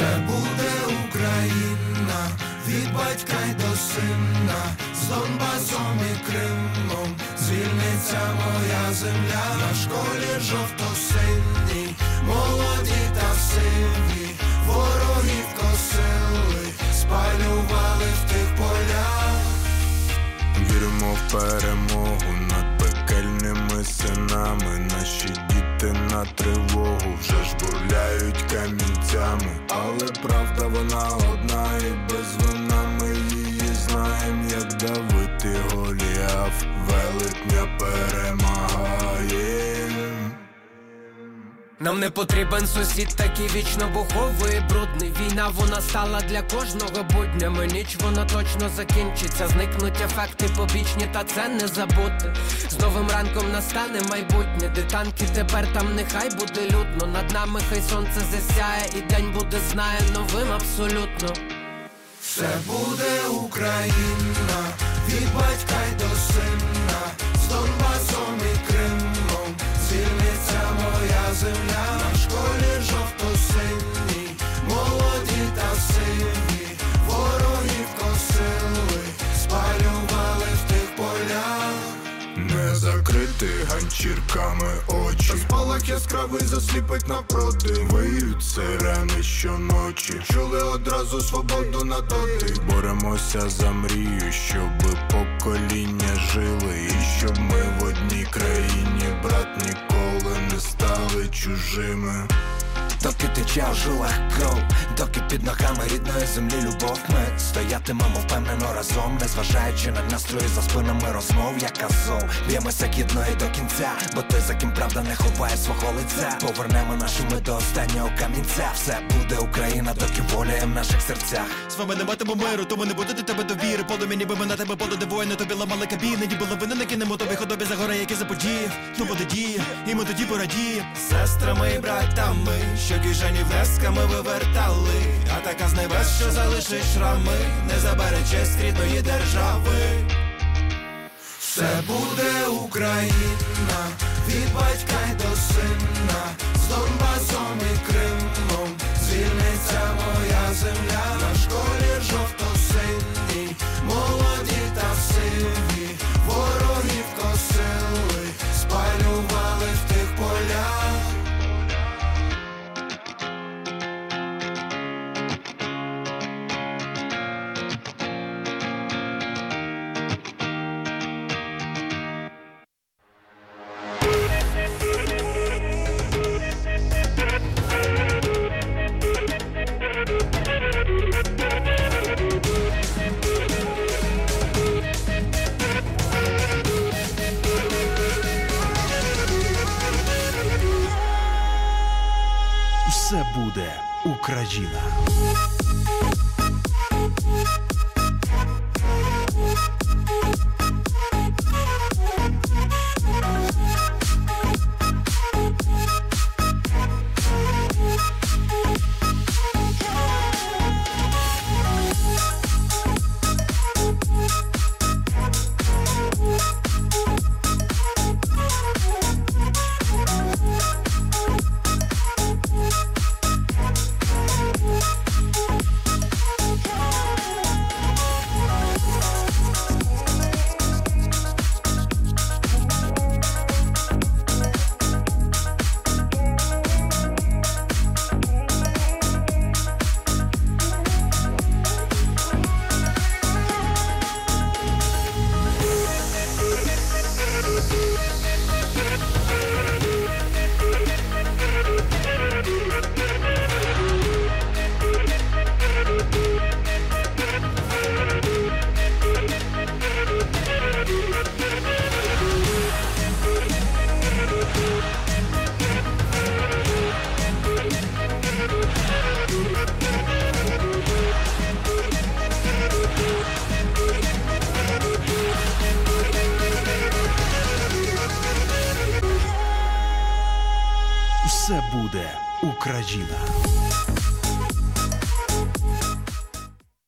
Все буде Україна, від батька й до сина, з Донбасом і Кримом, звільниться моя земля, на школі жовто-синій, молоді та сиві, ворогів косили, спалювали в тих полях. Віримо в перемогу тривогу вже ж бурляють камінцями. Але правда вона одна і без вина ми її знаєм, як давити Голіаф, велетня перемагає. Нам не потрібен сусід, такий вічно буховий, брудний. Війна вона стала для кожного буднями. Ніч вона точно закінчиться. Зникнуть ефекти побічні, та це не забути. З новим ранком настане майбутнє. Де танки тепер там нехай буде людно. Над нами хай сонце засяє, і день буде знає новим абсолютно. Все буде Україна, від батька й до сина, яскравий засліпить напроти Виють сирени щоночі. Чули одразу свободу на доти Боремося за мрію, щоб покоління жили. І щоб ми в одній країні, брат, ніколи не стали чужими Доки тече у жилах кров, доки під ногами рідної землі любов ми стоятимемо впевнено разом, незважаючи на настрої за спинами розмов, як азов Б'ємося кідно і до кінця, бо той, за ким правда не ховає свого лиця. Повернемо нашими до останнього камінця. Все буде Україна, доки воля в наших серцях. З вами не матиму миру, тому не буде до тебе довіри. Полум'я ніби ми на тебе подуде воїни, тобі ламали кабіни, ніби лавини накинемо тобі ходобі за гори, які заподіяв. Ну буде діє, і ми тоді порадіємо. Сестрами і братами, що кишені внесками вивертали. А така з небес, що залишить шрами, не забере честь рідної держави. Все буде Україна, від батька й до сина, з Донбасом і Кримом, звільниться моя земля, буде Україна.